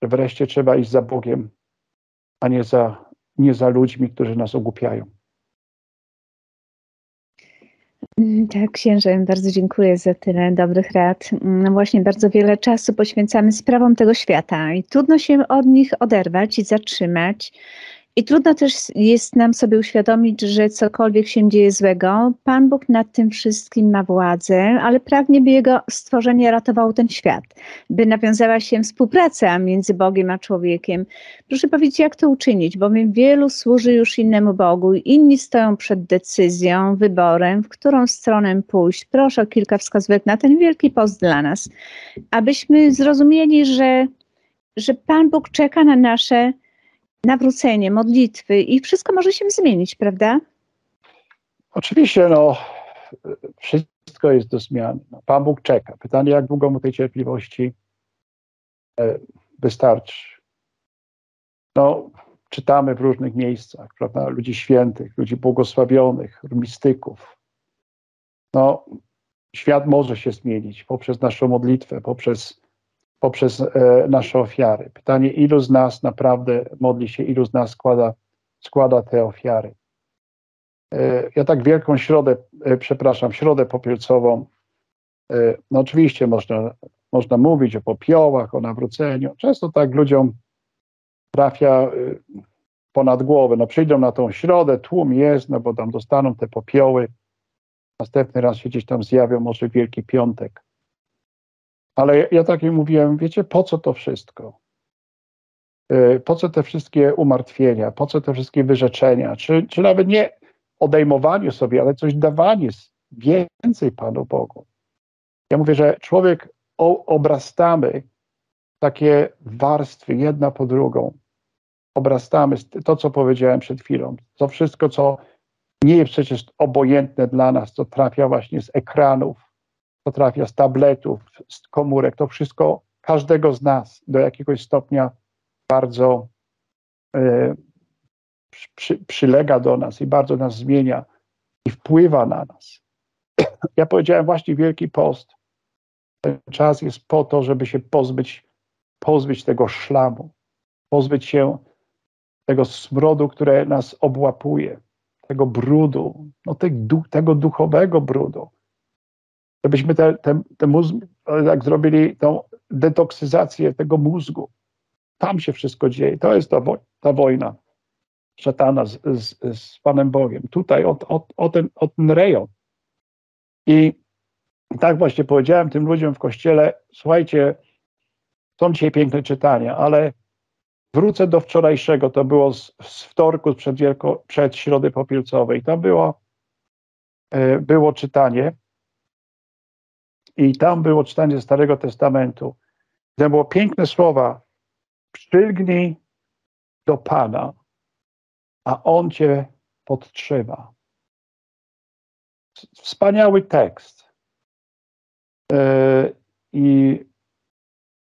że wreszcie trzeba iść za Bogiem, a nie za nie za ludźmi, którzy nas ogłupiają. Mm, tak, księże, bardzo dziękuję za tyle dobrych rad. No właśnie, bardzo wiele czasu poświęcamy sprawom tego świata i trudno się od nich oderwać i zatrzymać I trudno też jest nam sobie uświadomić, że cokolwiek się dzieje złego, Pan Bóg nad tym wszystkim ma władzę, ale pragnie, by Jego stworzenie ratowało ten świat, by nawiązała się współpraca między Bogiem a człowiekiem. Proszę powiedzieć, jak to uczynić, bowiem wielu służy już innemu Bogu, inni stoją przed decyzją, wyborem, w którą stronę pójść. Proszę o kilka wskazówek na ten wielki post dla nas, abyśmy zrozumieli, że, że Pan Bóg czeka na nasze nawrócenie, modlitwy i wszystko może się zmienić, prawda? Oczywiście, no, wszystko jest do zmiany. No, Pan Bóg czeka. Pytanie, jak długo mu tej cierpliwości e, wystarczy. No, czytamy w różnych miejscach, prawda, ludzi świętych, ludzi błogosławionych, mistyków. No, świat może się zmienić poprzez naszą modlitwę, poprzez poprzez e, nasze ofiary. Pytanie, ilu z nas naprawdę modli się, ilu z nas składa, składa te ofiary. E, ja tak wielką środę, e, przepraszam, środę popielcową, no oczywiście można, można mówić o popiołach, o nawróceniu. Często tak ludziom trafia ponad głowę. No przyjdą na tą środę, tłum jest, no bo tam dostaną te popioły. Następny raz się gdzieś tam zjawią, może Wielki Piątek. Ale ja tak jak mówiłem, wiecie, po co to wszystko? Y, po co te wszystkie umartwienia, po co te wszystkie wyrzeczenia, czy, czy nawet nie odejmowanie sobie, ale coś dawanie więcej Panu Bogu. Ja mówię, że człowiek obrastamy takie warstwy jedna po drugą. Obrastamy to, co powiedziałem przed chwilą. To wszystko, co nie jest przecież obojętne dla nas, co trafia właśnie z ekranów, to trafia z tabletów, z komórek, to wszystko każdego z nas do jakiegoś stopnia bardzo y, przy, przylega do nas i bardzo nas zmienia i wpływa na nas. Ja powiedziałem właśnie Wielki Post. Ten czas jest po to, żeby się pozbyć, pozbyć tego szlamu, pozbyć się tego smrodu, które nas obłapuje, tego brudu, no tego, tego duchowego brudu, żebyśmy te, te, te mózg, jak zrobili tą detoksyzację tego mózgu. Tam się wszystko dzieje. To jest ta, wo ta wojna szatana z, z, z Panem Bogiem. Tutaj o, o, o, ten, o ten rejon. I tak właśnie powiedziałem tym ludziom w kościele, słuchajcie, są dzisiaj piękne czytania, ale wrócę do wczorajszego, to było z, z wtorku przed, wielko, przed Środy Popielcowej. Tam było, e, było czytanie i tam było czytanie Starego Testamentu. Tam było piękne słowa. Przylgnij do Pana, a On cię podtrzyma. Wspaniały tekst. Yy, I,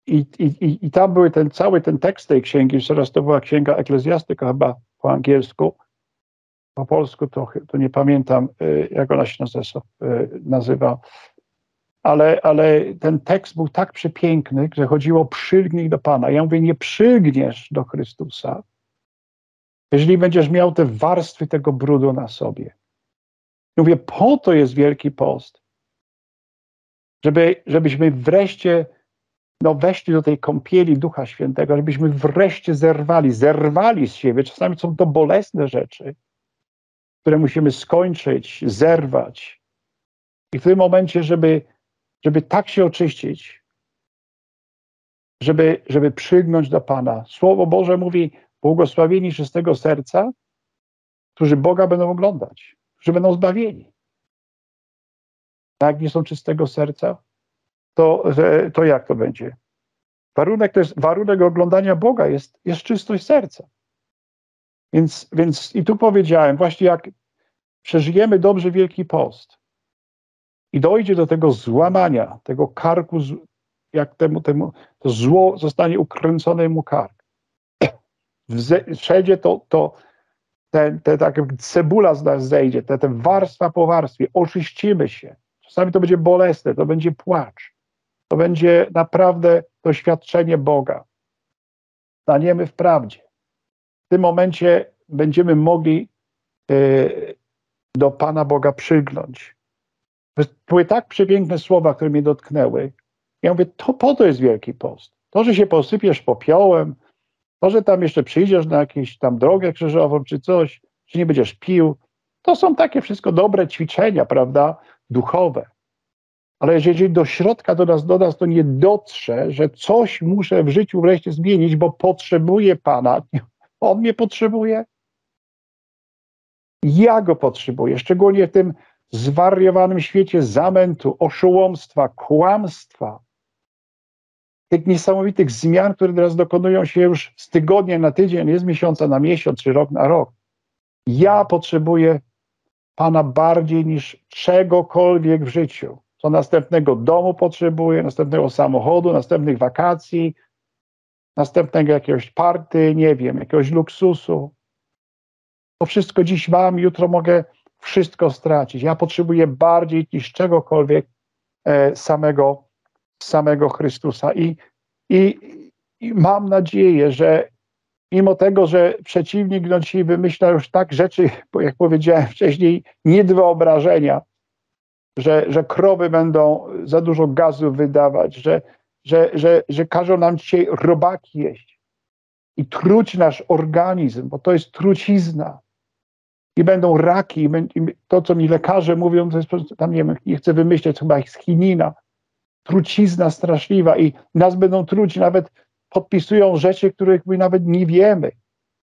i, i, I tam były ten cały ten tekst tej księgi, jeszcze to była księga Eklezjastyka chyba po angielsku, po polsku to, to nie pamiętam, yy, jak ona się nazywa, nazywa ale, ale ten tekst był tak przepiękny, że chodziło przylgnij do Pana. Ja mówię, nie przylgniesz do Chrystusa, jeżeli będziesz miał te warstwy tego brudu na sobie. mówię, po to jest Wielki Post, żeby, żebyśmy wreszcie no, weszli do tej kąpieli Ducha Świętego, żebyśmy wreszcie zerwali, zerwali z siebie. Czasami są to bolesne rzeczy, które musimy skończyć, zerwać. I w tym momencie, żeby żeby tak się oczyścić, żeby, żeby przygnąć do Pana. Słowo Boże mówi, błogosławieni czystego serca, którzy Boga będą oglądać, którzy będą zbawieni. A jak nie są czystego serca, to, to jak to będzie? Warunek, to jest, warunek oglądania Boga jest, jest czystość serca. Więc, więc i tu powiedziałem, właśnie jak przeżyjemy dobrze Wielki Post, i dojdzie do tego złamania, tego karku, jak temu, temu to zło zostanie ukręcone mu kark. Wszędzie to, to ten, te, tak cebula z nas zejdzie, te, te warstwa po warstwie, oczyścimy się. Czasami to będzie bolesne, to będzie płacz. To będzie naprawdę doświadczenie Boga. Staniemy w prawdzie. W tym momencie będziemy mogli y, do Pana Boga przygnąć były tak przepiękne słowa, które mnie dotknęły. Ja mówię, to po to jest Wielki Post. To, że się posypiesz popiołem, Może tam jeszcze przyjdziesz na jakąś tam drogę krzyżową czy coś, czy nie będziesz pił. To są takie wszystko dobre ćwiczenia, prawda, duchowe. Ale jeżeli do środka do nas, do nas to nie dotrze, że coś muszę w życiu wreszcie zmienić, bo potrzebuję Pana, On mnie potrzebuje, ja Go potrzebuję, szczególnie w tym zwariowanym świecie zamętu, oszołomstwa, kłamstwa, tych niesamowitych zmian, które teraz dokonują się już z tygodnia na tydzień, nie z miesiąca na miesiąc, czy rok na rok. Ja potrzebuję Pana bardziej niż czegokolwiek w życiu. Co następnego domu potrzebuję, następnego samochodu, następnych wakacji, następnego jakiegoś party, nie wiem, jakiegoś luksusu. To wszystko dziś mam, jutro mogę wszystko stracić. Ja potrzebuję bardziej niż czegokolwiek e, samego, samego Chrystusa. I, i, I mam nadzieję, że mimo tego, że przeciwnik no dzisiaj wymyśla już tak rzeczy, jak powiedziałem wcześniej, nie do wyobrażenia, że, że krowy będą za dużo gazu wydawać, że, że, że, że każą nam dzisiaj robaki jeść i truć nasz organizm, bo to jest trucizna. I będą raki, i to, co mi lekarze mówią, to jest tam nie wiem, nie chcę wymyśleć, chyba ich z chinina, trucizna straszliwa i nas będą truć, nawet podpisują rzeczy, których my nawet nie wiemy.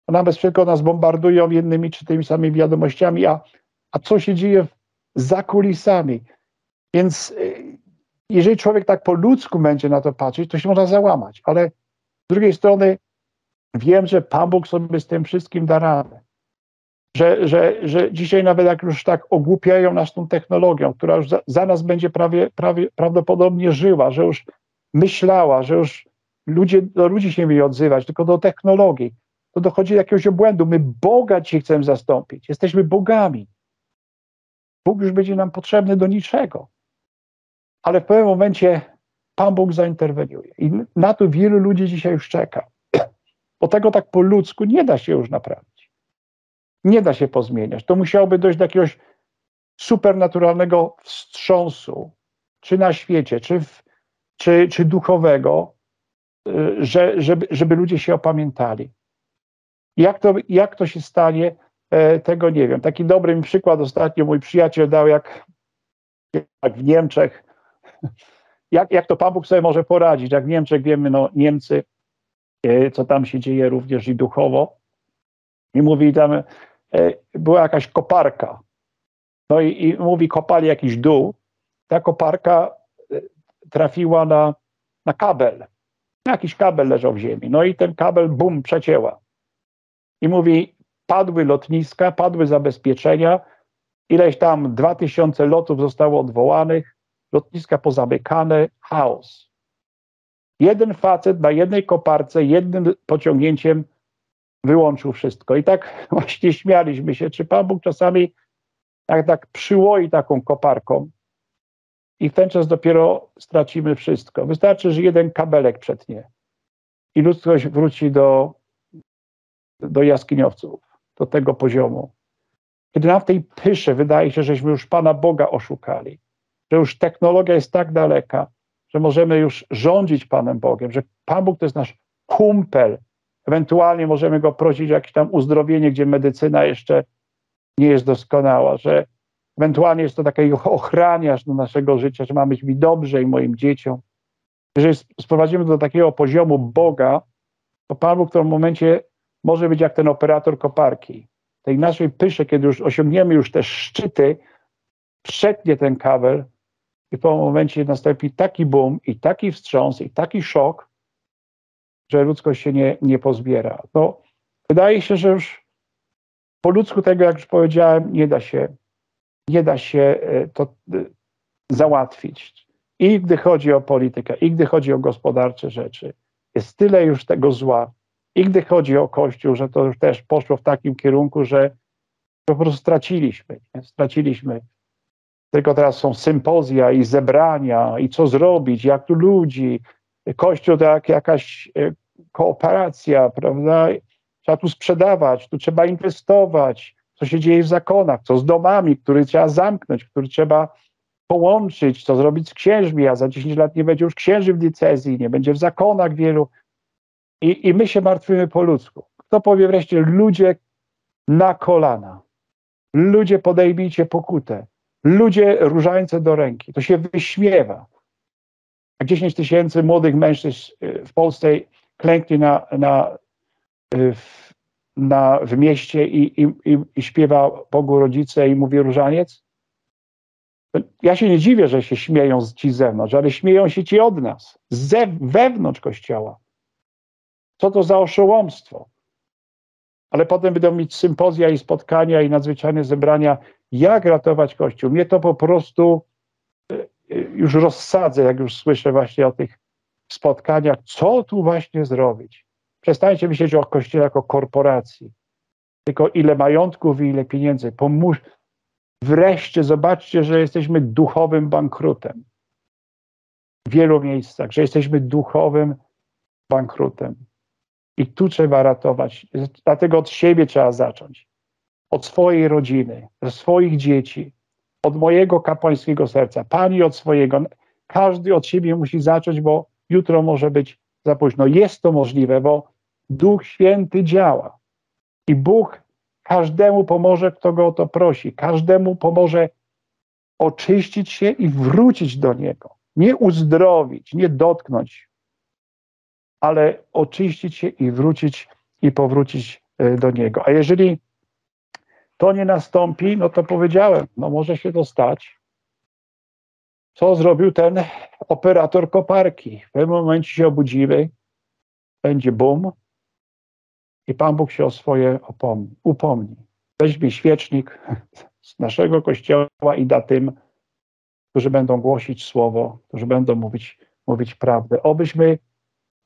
Nawet wszystko nas bombardują jednymi czy tymi samymi wiadomościami, a, a co się dzieje za kulisami. Więc y, jeżeli człowiek tak po ludzku będzie na to patrzeć, to się można załamać, ale z drugiej strony wiem, że Pan Bóg sobie z tym wszystkim da radę. Że, że, że dzisiaj nawet jak już tak ogłupiają nas tą technologią, która już za, za nas będzie prawie, prawie, prawdopodobnie żyła, że już myślała, że już ludzie, do ludzi się nie odzywać, tylko do technologii, to dochodzi do jakiegoś obłędu. My Boga dzisiaj chcemy zastąpić. Jesteśmy bogami. Bóg już będzie nam potrzebny do niczego. Ale w pewnym momencie Pan Bóg zainterweniuje. I na to wielu ludzi dzisiaj już czeka. Bo tego tak po ludzku nie da się już naprawić. Nie da się pozmieniać. To musiałoby dojść do jakiegoś supernaturalnego wstrząsu, czy na świecie, czy, w, czy, czy duchowego, y, że, żeby, żeby ludzie się opamiętali. Jak to, jak to się stanie, E, tego nie wiem. Taki dobry mi przykład ostatnio mój przyjaciel dał, jak, jak w Niemczech, jak, jak to Pan Bóg sobie może poradzić. Jak w Niemczech wiemy, no Niemcy, e, co tam się dzieje również i duchowo. I mówi tam, była jakaś koparka. No i, i mówi, kopali jakiś dół. Ta koparka trafiła na, na kabel. Jakiś kabel leżał w ziemi. No i ten kabel, bum, przecięła. I mówi, padły lotniska, padły zabezpieczenia, ileś tam 2000 lotów zostało odwołanych, lotniska pozamykane, chaos. Jeden facet na jednej koparce, jednym pociągnięciem wyłączył wszystko. I tak właśnie śmialiśmy się, czy Pan Bóg czasami jak tak przyłoi taką koparką i w ten czas dopiero stracimy wszystko. Wystarczy, że jeden kabelek przetnie i ludzkość wróci do, do jaskiniowców do tego poziomu. Kiedy nam w tej pysze wydaje się, żeśmy już Pana Boga oszukali, że już technologia jest tak daleka, że możemy już rządzić Panem Bogiem, że Pan Bóg to jest nasz kumpel. Ewentualnie możemy go prosić o jakieś tam uzdrowienie, gdzie medycyna jeszcze nie jest doskonała, że ewentualnie jest to taki ochraniarz do naszego życia, że ma być mi dobrze i moim dzieciom. Jeżeli sprowadzimy do takiego poziomu Boga, to Pan Bóg w tym momencie może być jak ten operator koparki. Tej naszej pysze, kiedy już osiągniemy już te szczyty, przetnie ten kabel i pewnym momencie nastąpi taki boom i taki wstrząs i taki szok, że ludzkość się nie, nie pozbiera. No, wydaje się, że już po ludzku tego, jak już powiedziałem, nie da się, nie da się e, to e, załatwić. I gdy chodzi o politykę, i gdy chodzi o gospodarcze rzeczy. Jest tyle już tego zła, i gdy chodzi o Kościół, że to już też poszło w takim kierunku, że po prostu straciliśmy. Nie? Straciliśmy. Tylko teraz są sympozja i zebrania, i co zrobić, jak tu ludzi. Kościół to jak jakaś e, kooperacja, prawda? Trzeba tu sprzedawać, tu trzeba inwestować. Co się dzieje w zakonach, co z domami, które trzeba zamknąć, które trzeba połączyć, co zrobić z księżmi, a za 10 lat nie będzie już księży w diecezji, nie będzie w zakonach wielu I, I my się martwimy po ludzku. Kto powie wreszcie, ludzie na kolana, ludzie podejmijcie pokutę, ludzie różańce do ręki. To się wyśmiewa. A 10 tysięcy młodych mężczyzn y, w Polsce klęknie na, na, y, na, w mieście i, i, i śpiewa Bogu rodzice i mówi różaniec. Ja się nie dziwię, że się śmieją ci z zewnątrz, ale śmieją się ci od nas, ze, wewnątrz kościoła. Co to za oszołomstwo? Ale potem będą mieć sympozja i spotkania i nadzwyczajne zebrania, jak ratować Kościół. Mnie to po prostu już rozsadzę, jak już słyszę właśnie o tych spotkaniach, co tu właśnie zrobić. Przestańcie myśleć o Kościele jako korporacji, tylko ile majątków i ile pieniędzy. Pomóż, Wreszcie zobaczcie, że jesteśmy duchowym bankrutem. W wielu miejscach, że jesteśmy duchowym bankrutem. I tu trzeba ratować. Dlatego od siebie trzeba zacząć. Od swojej rodziny, od swoich dzieci, od mojego kapłańskiego serca. Pani od swojego. Każdy od siebie musi zacząć, bo jutro może być za późno. Jest to możliwe, bo Duch Święty działa. I Bóg Każdemu pomoże, kto go o to prosi. Każdemu pomoże oczyścić się i wrócić do niego. Nie uzdrowić, nie dotknąć, ale oczyścić się i wrócić i powrócić e, do niego. A jeżeli to nie nastąpi, no to powiedziałem, no może się to stać. Co zrobił ten operator koparki? W pewnym momencie się obudzimy, będzie bum, i Pan Bóg się o swoje upomni. upomni. Weźmie świecznik z naszego kościoła i da tym, którzy będą głosić słowo, którzy będą mówić, mówić prawdę. Obyśmy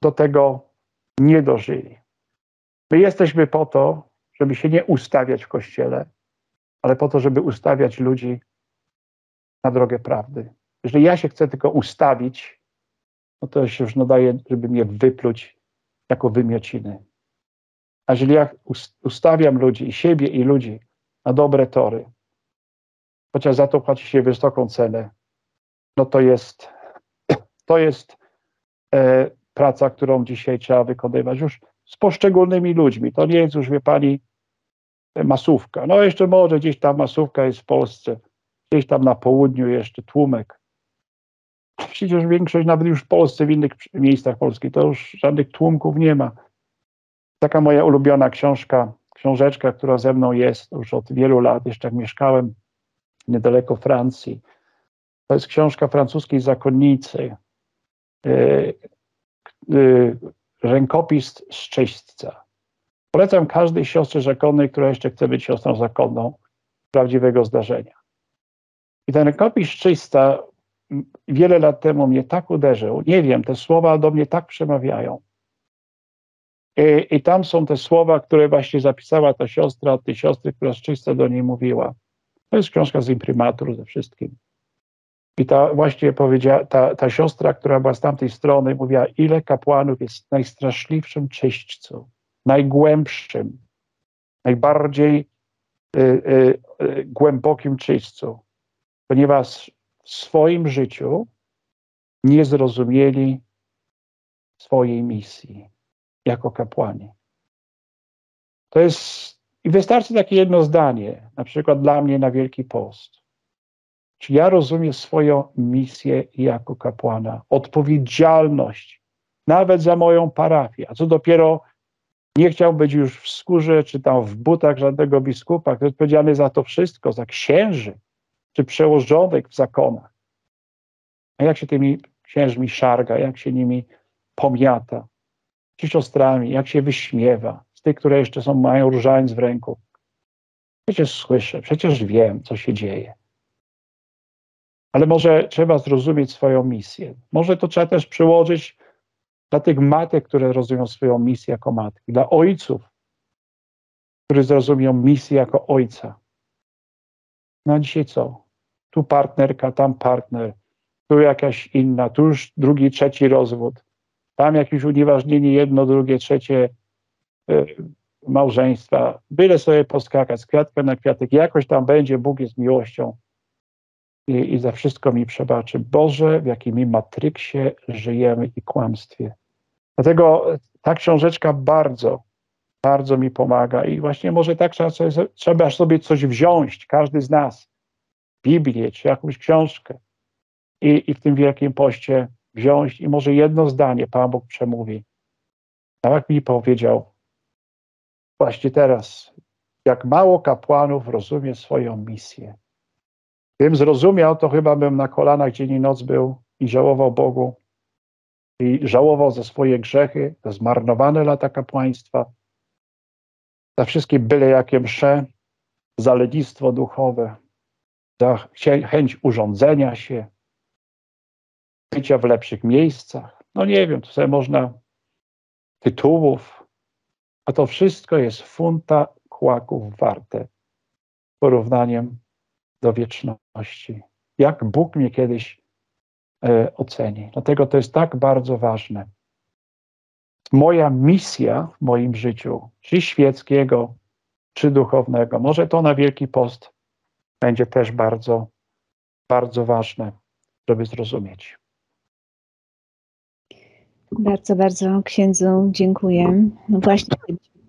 do tego nie dożyli. My jesteśmy po to, żeby się nie ustawiać w kościele, ale po to, żeby ustawiać ludzi na drogę prawdy. Jeżeli ja się chcę tylko ustawić, no to się już nadaje, żeby mnie wypluć jako wymiociny. A jeżeli ja ustawiam ludzi, i siebie, i ludzi na dobre tory, chociaż za to płaci się wysoką cenę, no to jest, to jest e, praca, którą dzisiaj trzeba wykonywać już z poszczególnymi ludźmi. To nie jest już, wie pani, masówka. No jeszcze może gdzieś tam masówka jest w Polsce, gdzieś tam na południu jeszcze tłumek. Przecież większość nawet już w Polsce, w innych miejscach Polski, to już żadnych tłumków nie ma taka moja ulubiona książka, książeczka, która ze mną jest już od wielu lat, jeszcze jak mieszkałem niedaleko Francji. To jest książka francuskiej zakonnicy. Yy, yy, rękopis z czyśćca. Polecam każdej siostrze zakonnej, która jeszcze chce być siostrą zakonną, prawdziwego zdarzenia. I ten rękopis czysta wiele lat temu mnie tak uderzył. Nie wiem, te słowa do mnie tak przemawiają. I, I, tam są te słowa, które właśnie zapisała ta siostra tej siostry, która z do niej mówiła. To jest książka z imprimatu ze wszystkim. I ta właśnie powiedziała, ta, ta siostra, która była z tamtej strony, mówiła, ile kapłanów jest najstraszliwszym czyśćcu, najgłębszym, najbardziej y, y, y, głębokim czyśćcu, ponieważ w swoim życiu nie zrozumieli swojej misji jako kapłani. To jest, i wystarczy takie jedno zdanie, na przykład dla mnie na Wielki Post. Czy ja rozumiem swoją misję jako kapłana, odpowiedzialność nawet za moją parafię, a co dopiero nie chciał być już w skórze czy tam w butach żadnego biskupa, który jest odpowiedzialny za to wszystko, za księży czy przełożonych w zakonach. A jak się tymi księżmi szarga, jak się nimi pomiata, czy siostrami, jak się wyśmiewa z tych, które jeszcze są, mają różaniec w ręku. Przecież słyszę, przecież wiem, co się dzieje. Ale może trzeba zrozumieć swoją misję. Może to trzeba też przełożyć dla tych matek, które rozumieją swoją misję jako matki, dla ojców, którzy zrozumieją misję jako ojca. No a dzisiaj co? Tu partnerka, tam partner, tu jakaś inna, tu już drugi, trzeci rozwód tam jakieś unieważnienie, jedno, drugie, trzecie e, małżeństwa. Byle sobie poskakać z na kwiatek, jakoś tam będzie, Bóg jest miłością i, i za wszystko mi przebaczy. Boże, w jakim matryksie żyjemy i kłamstwie. Dlatego ta książeczka bardzo, bardzo mi pomaga i właśnie może tak trzeba sobie, trzeba sobie coś wziąć, każdy z nas, Biblię czy jakąś książkę i, i w tym Wielkim Poście wziąć i może jedno zdanie Pan Bóg przemówi. Tak jak mi powiedział właśnie teraz, jak mało kapłanów rozumie swoją misję. Gdybym zrozumiał, to chyba bym na kolanach dzień i noc był i żałował Bogu i żałował za swoje grzechy, za zmarnowane lata kapłaństwa, za wszystkie byle jakie msze, za lenistwo duchowe, za chęć urządzenia się, bycia w lepszych miejscach. No nie wiem, to można tytułów, a to wszystko jest funta kłaków warte porównaniem do wieczności. Jak Bóg mnie kiedyś oceni. Dlatego to jest tak bardzo ważne. Moja misja w moim życiu, czy świeckiego, czy duchownego, może to na Wielki Post będzie też bardzo, bardzo ważne, żeby zrozumieć. Bardzo, bardzo księdzu dziękuję. No właśnie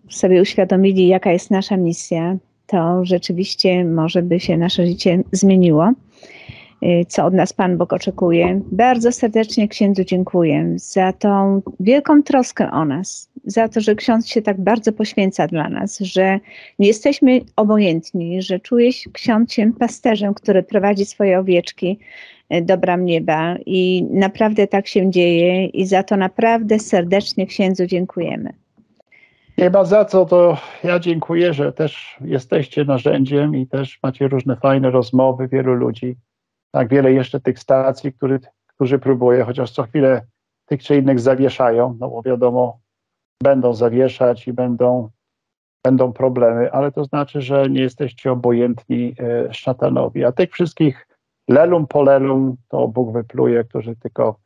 sobie uświadomili, jaka jest nasza misja, to rzeczywiście może by się nasze życie zmieniło. Y, co od nas Pan Bóg oczekuje. Bardzo serdecznie księdzu dziękuję za tą wielką troskę o nas, za to, że ksiądz się tak bardzo poświęca dla nas, że nie jesteśmy obojętni, że czuje się ksiądz się pasterzem, który prowadzi swoje owieczki y, do bram nieba i naprawdę tak się dzieje i za to naprawdę serdecznie księdzu dziękujemy. Nie za co, to ja dziękuję, że też jesteście narzędziem i też macie różne fajne rozmowy, wielu ludzi. Tak wiele jeszcze tych stacji, który, którzy próbują, chociaż co chwilę tych czy innych zawieszają, no bo wiadomo, będą zawieszać i będą, będą problemy, ale to znaczy, że nie jesteście obojętni e, szatanowi. A tych wszystkich lelum polelum to Bóg wypluje, którzy tylko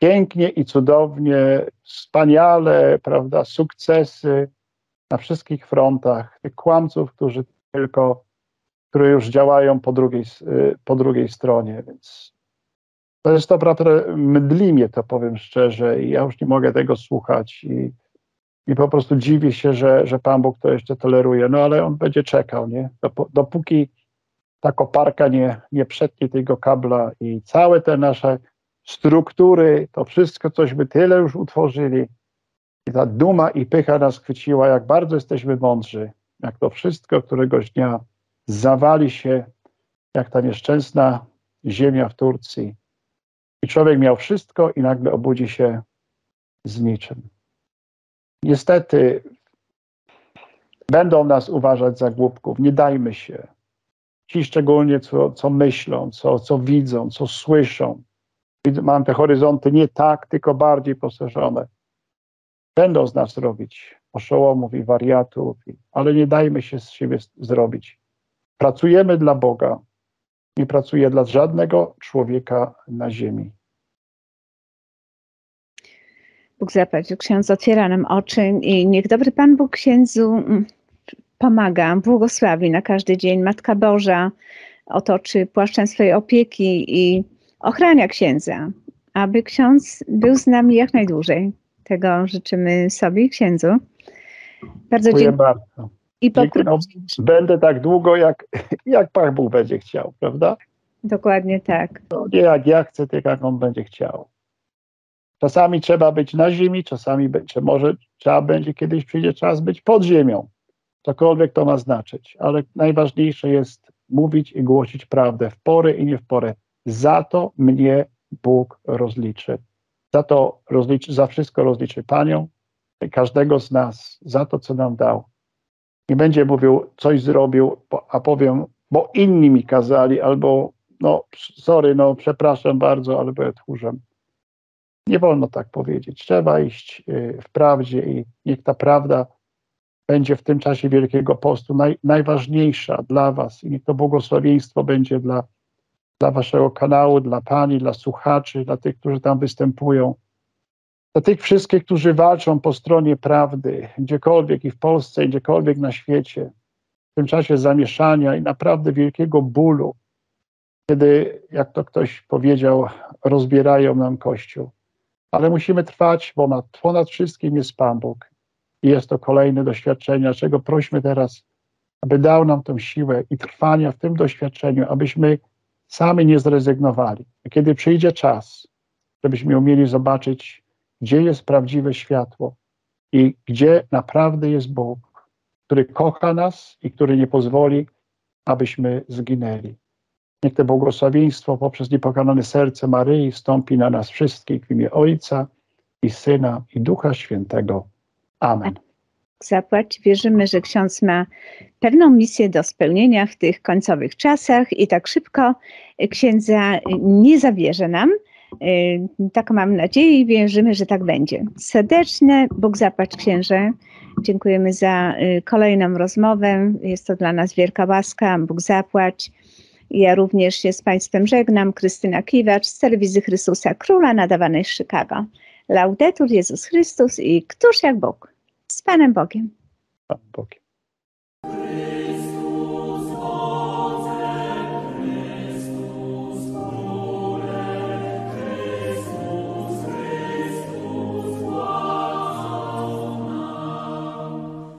pięknie i cudownie, wspaniale, prawda, sukcesy, na wszystkich frontach, tych kłamców, którzy tylko, które już działają po drugiej, y, po drugiej stronie, więc to jest naprawdę mdli mnie to, powiem szczerze, i ja już nie mogę tego słuchać i, i po prostu dziwię się, że, że Pan Bóg to jeszcze toleruje, no ale On będzie czekał, nie? Dopóki ta koparka nie, nie przetnie tego kabla i całe te nasze struktury, to wszystko, cośmy tyle już utworzyli, i ta duma i pycha nas chwyciła, jak bardzo jesteśmy mądrzy, jak to wszystko któregoś dnia zawali się, jak ta nieszczęsna ziemia w Turcji. I człowiek miał wszystko i nagle obudzi się z niczym. Niestety będą nas uważać za głupków, nie dajmy się. Ci szczególnie, co, co myślą, co, co widzą, co słyszą. Mam te horyzonty nie tak, tylko bardziej poszerzone Będą z nas robić oszołomów i wariatów, ale nie dajmy się z siebie zrobić. Pracujemy dla Boga, nie pracuję dla żadnego człowieka na ziemi. Bóg zapłacił, ksiądz otwiera nam oczy i niech dobry Pan Bóg księdzu mm, pomaga, błogosławi na każdy dzień. Matka Boża otoczy płaszczem swojej opieki i ochrania księdza, aby ksiądz był z nami jak najdłużej. Tego życzymy sobie i księdzu. Bardzo dziękuję. bardzo. I no, będę tak długo, jak, jak Pan Bóg będzie chciał, prawda? Dokładnie tak. No, nie jak ja chcę, tylko jak On będzie chciał. Czasami trzeba być na ziemi, czasami będzie, może trzeba będzie kiedyś przyjdzie czas być pod ziemią. Cokolwiek to ma znaczyć, ale najważniejsze jest mówić i głosić prawdę w porę i nie w porę. Za to mnie Bóg rozliczy. Za to rozliczy, za wszystko rozliczy Panią, każdego z nas, za to, co nam dał. Nie będzie mówił, coś zrobił, a powiem, bo inni mi kazali, albo no, sorry, no, przepraszam bardzo, ale byłem tchórzem. Nie wolno tak powiedzieć. Trzeba iść y, w prawdzie i niech ta prawda będzie w tym czasie Wielkiego Postu naj, najważniejsza dla Was i niech to błogosławieństwo będzie dla dla waszego kanału, dla pani, dla słuchaczy, dla tych, którzy tam występują, dla tych wszystkich, którzy walczą po stronie prawdy, gdziekolwiek i w Polsce, i gdziekolwiek na świecie, w tym czasie zamieszania i naprawdę wielkiego bólu, kiedy, jak to ktoś powiedział, rozbierają nam Kościół. ale musimy trwać, bo nad, ponad wszystkim jest Pan Bóg. I jest to kolejne doświadczenie, czego prośmy teraz, aby dał nam tę siłę i trwania w tym doświadczeniu, abyśmy sami nie zrezygnowali. Kiedy przyjdzie czas, żebyśmy umieli zobaczyć, gdzie jest prawdziwe światło i gdzie naprawdę jest Bóg, który kocha nas i który nie pozwoli, abyśmy zginęli. Niech to błogosławieństwo poprzez niepokonane serce Maryi wstąpi na nas wszystkich w imię Ojca i Syna i Ducha Świętego. Amen. Zapłać. Wierzymy, że ksiądz ma pewną misję do spełnienia w tych końcowych czasach i tak szybko księdza nie zabierze nam. Taką mam nadzieję i wierzymy, że tak będzie. Serdeczne Bóg zapłać księże. Dziękujemy za kolejną rozmowę. Jest to dla nas wielka łaska. Bóg zapłać. Ja również się z Państwem żegnam. Krystyna Kiwacz z telewizji Chrystusa Króla nadawanej z Chicago. Laudetur Jezus Chrystus i któż jak Bóg? Z Panem Bogiem. Pan Bogiem.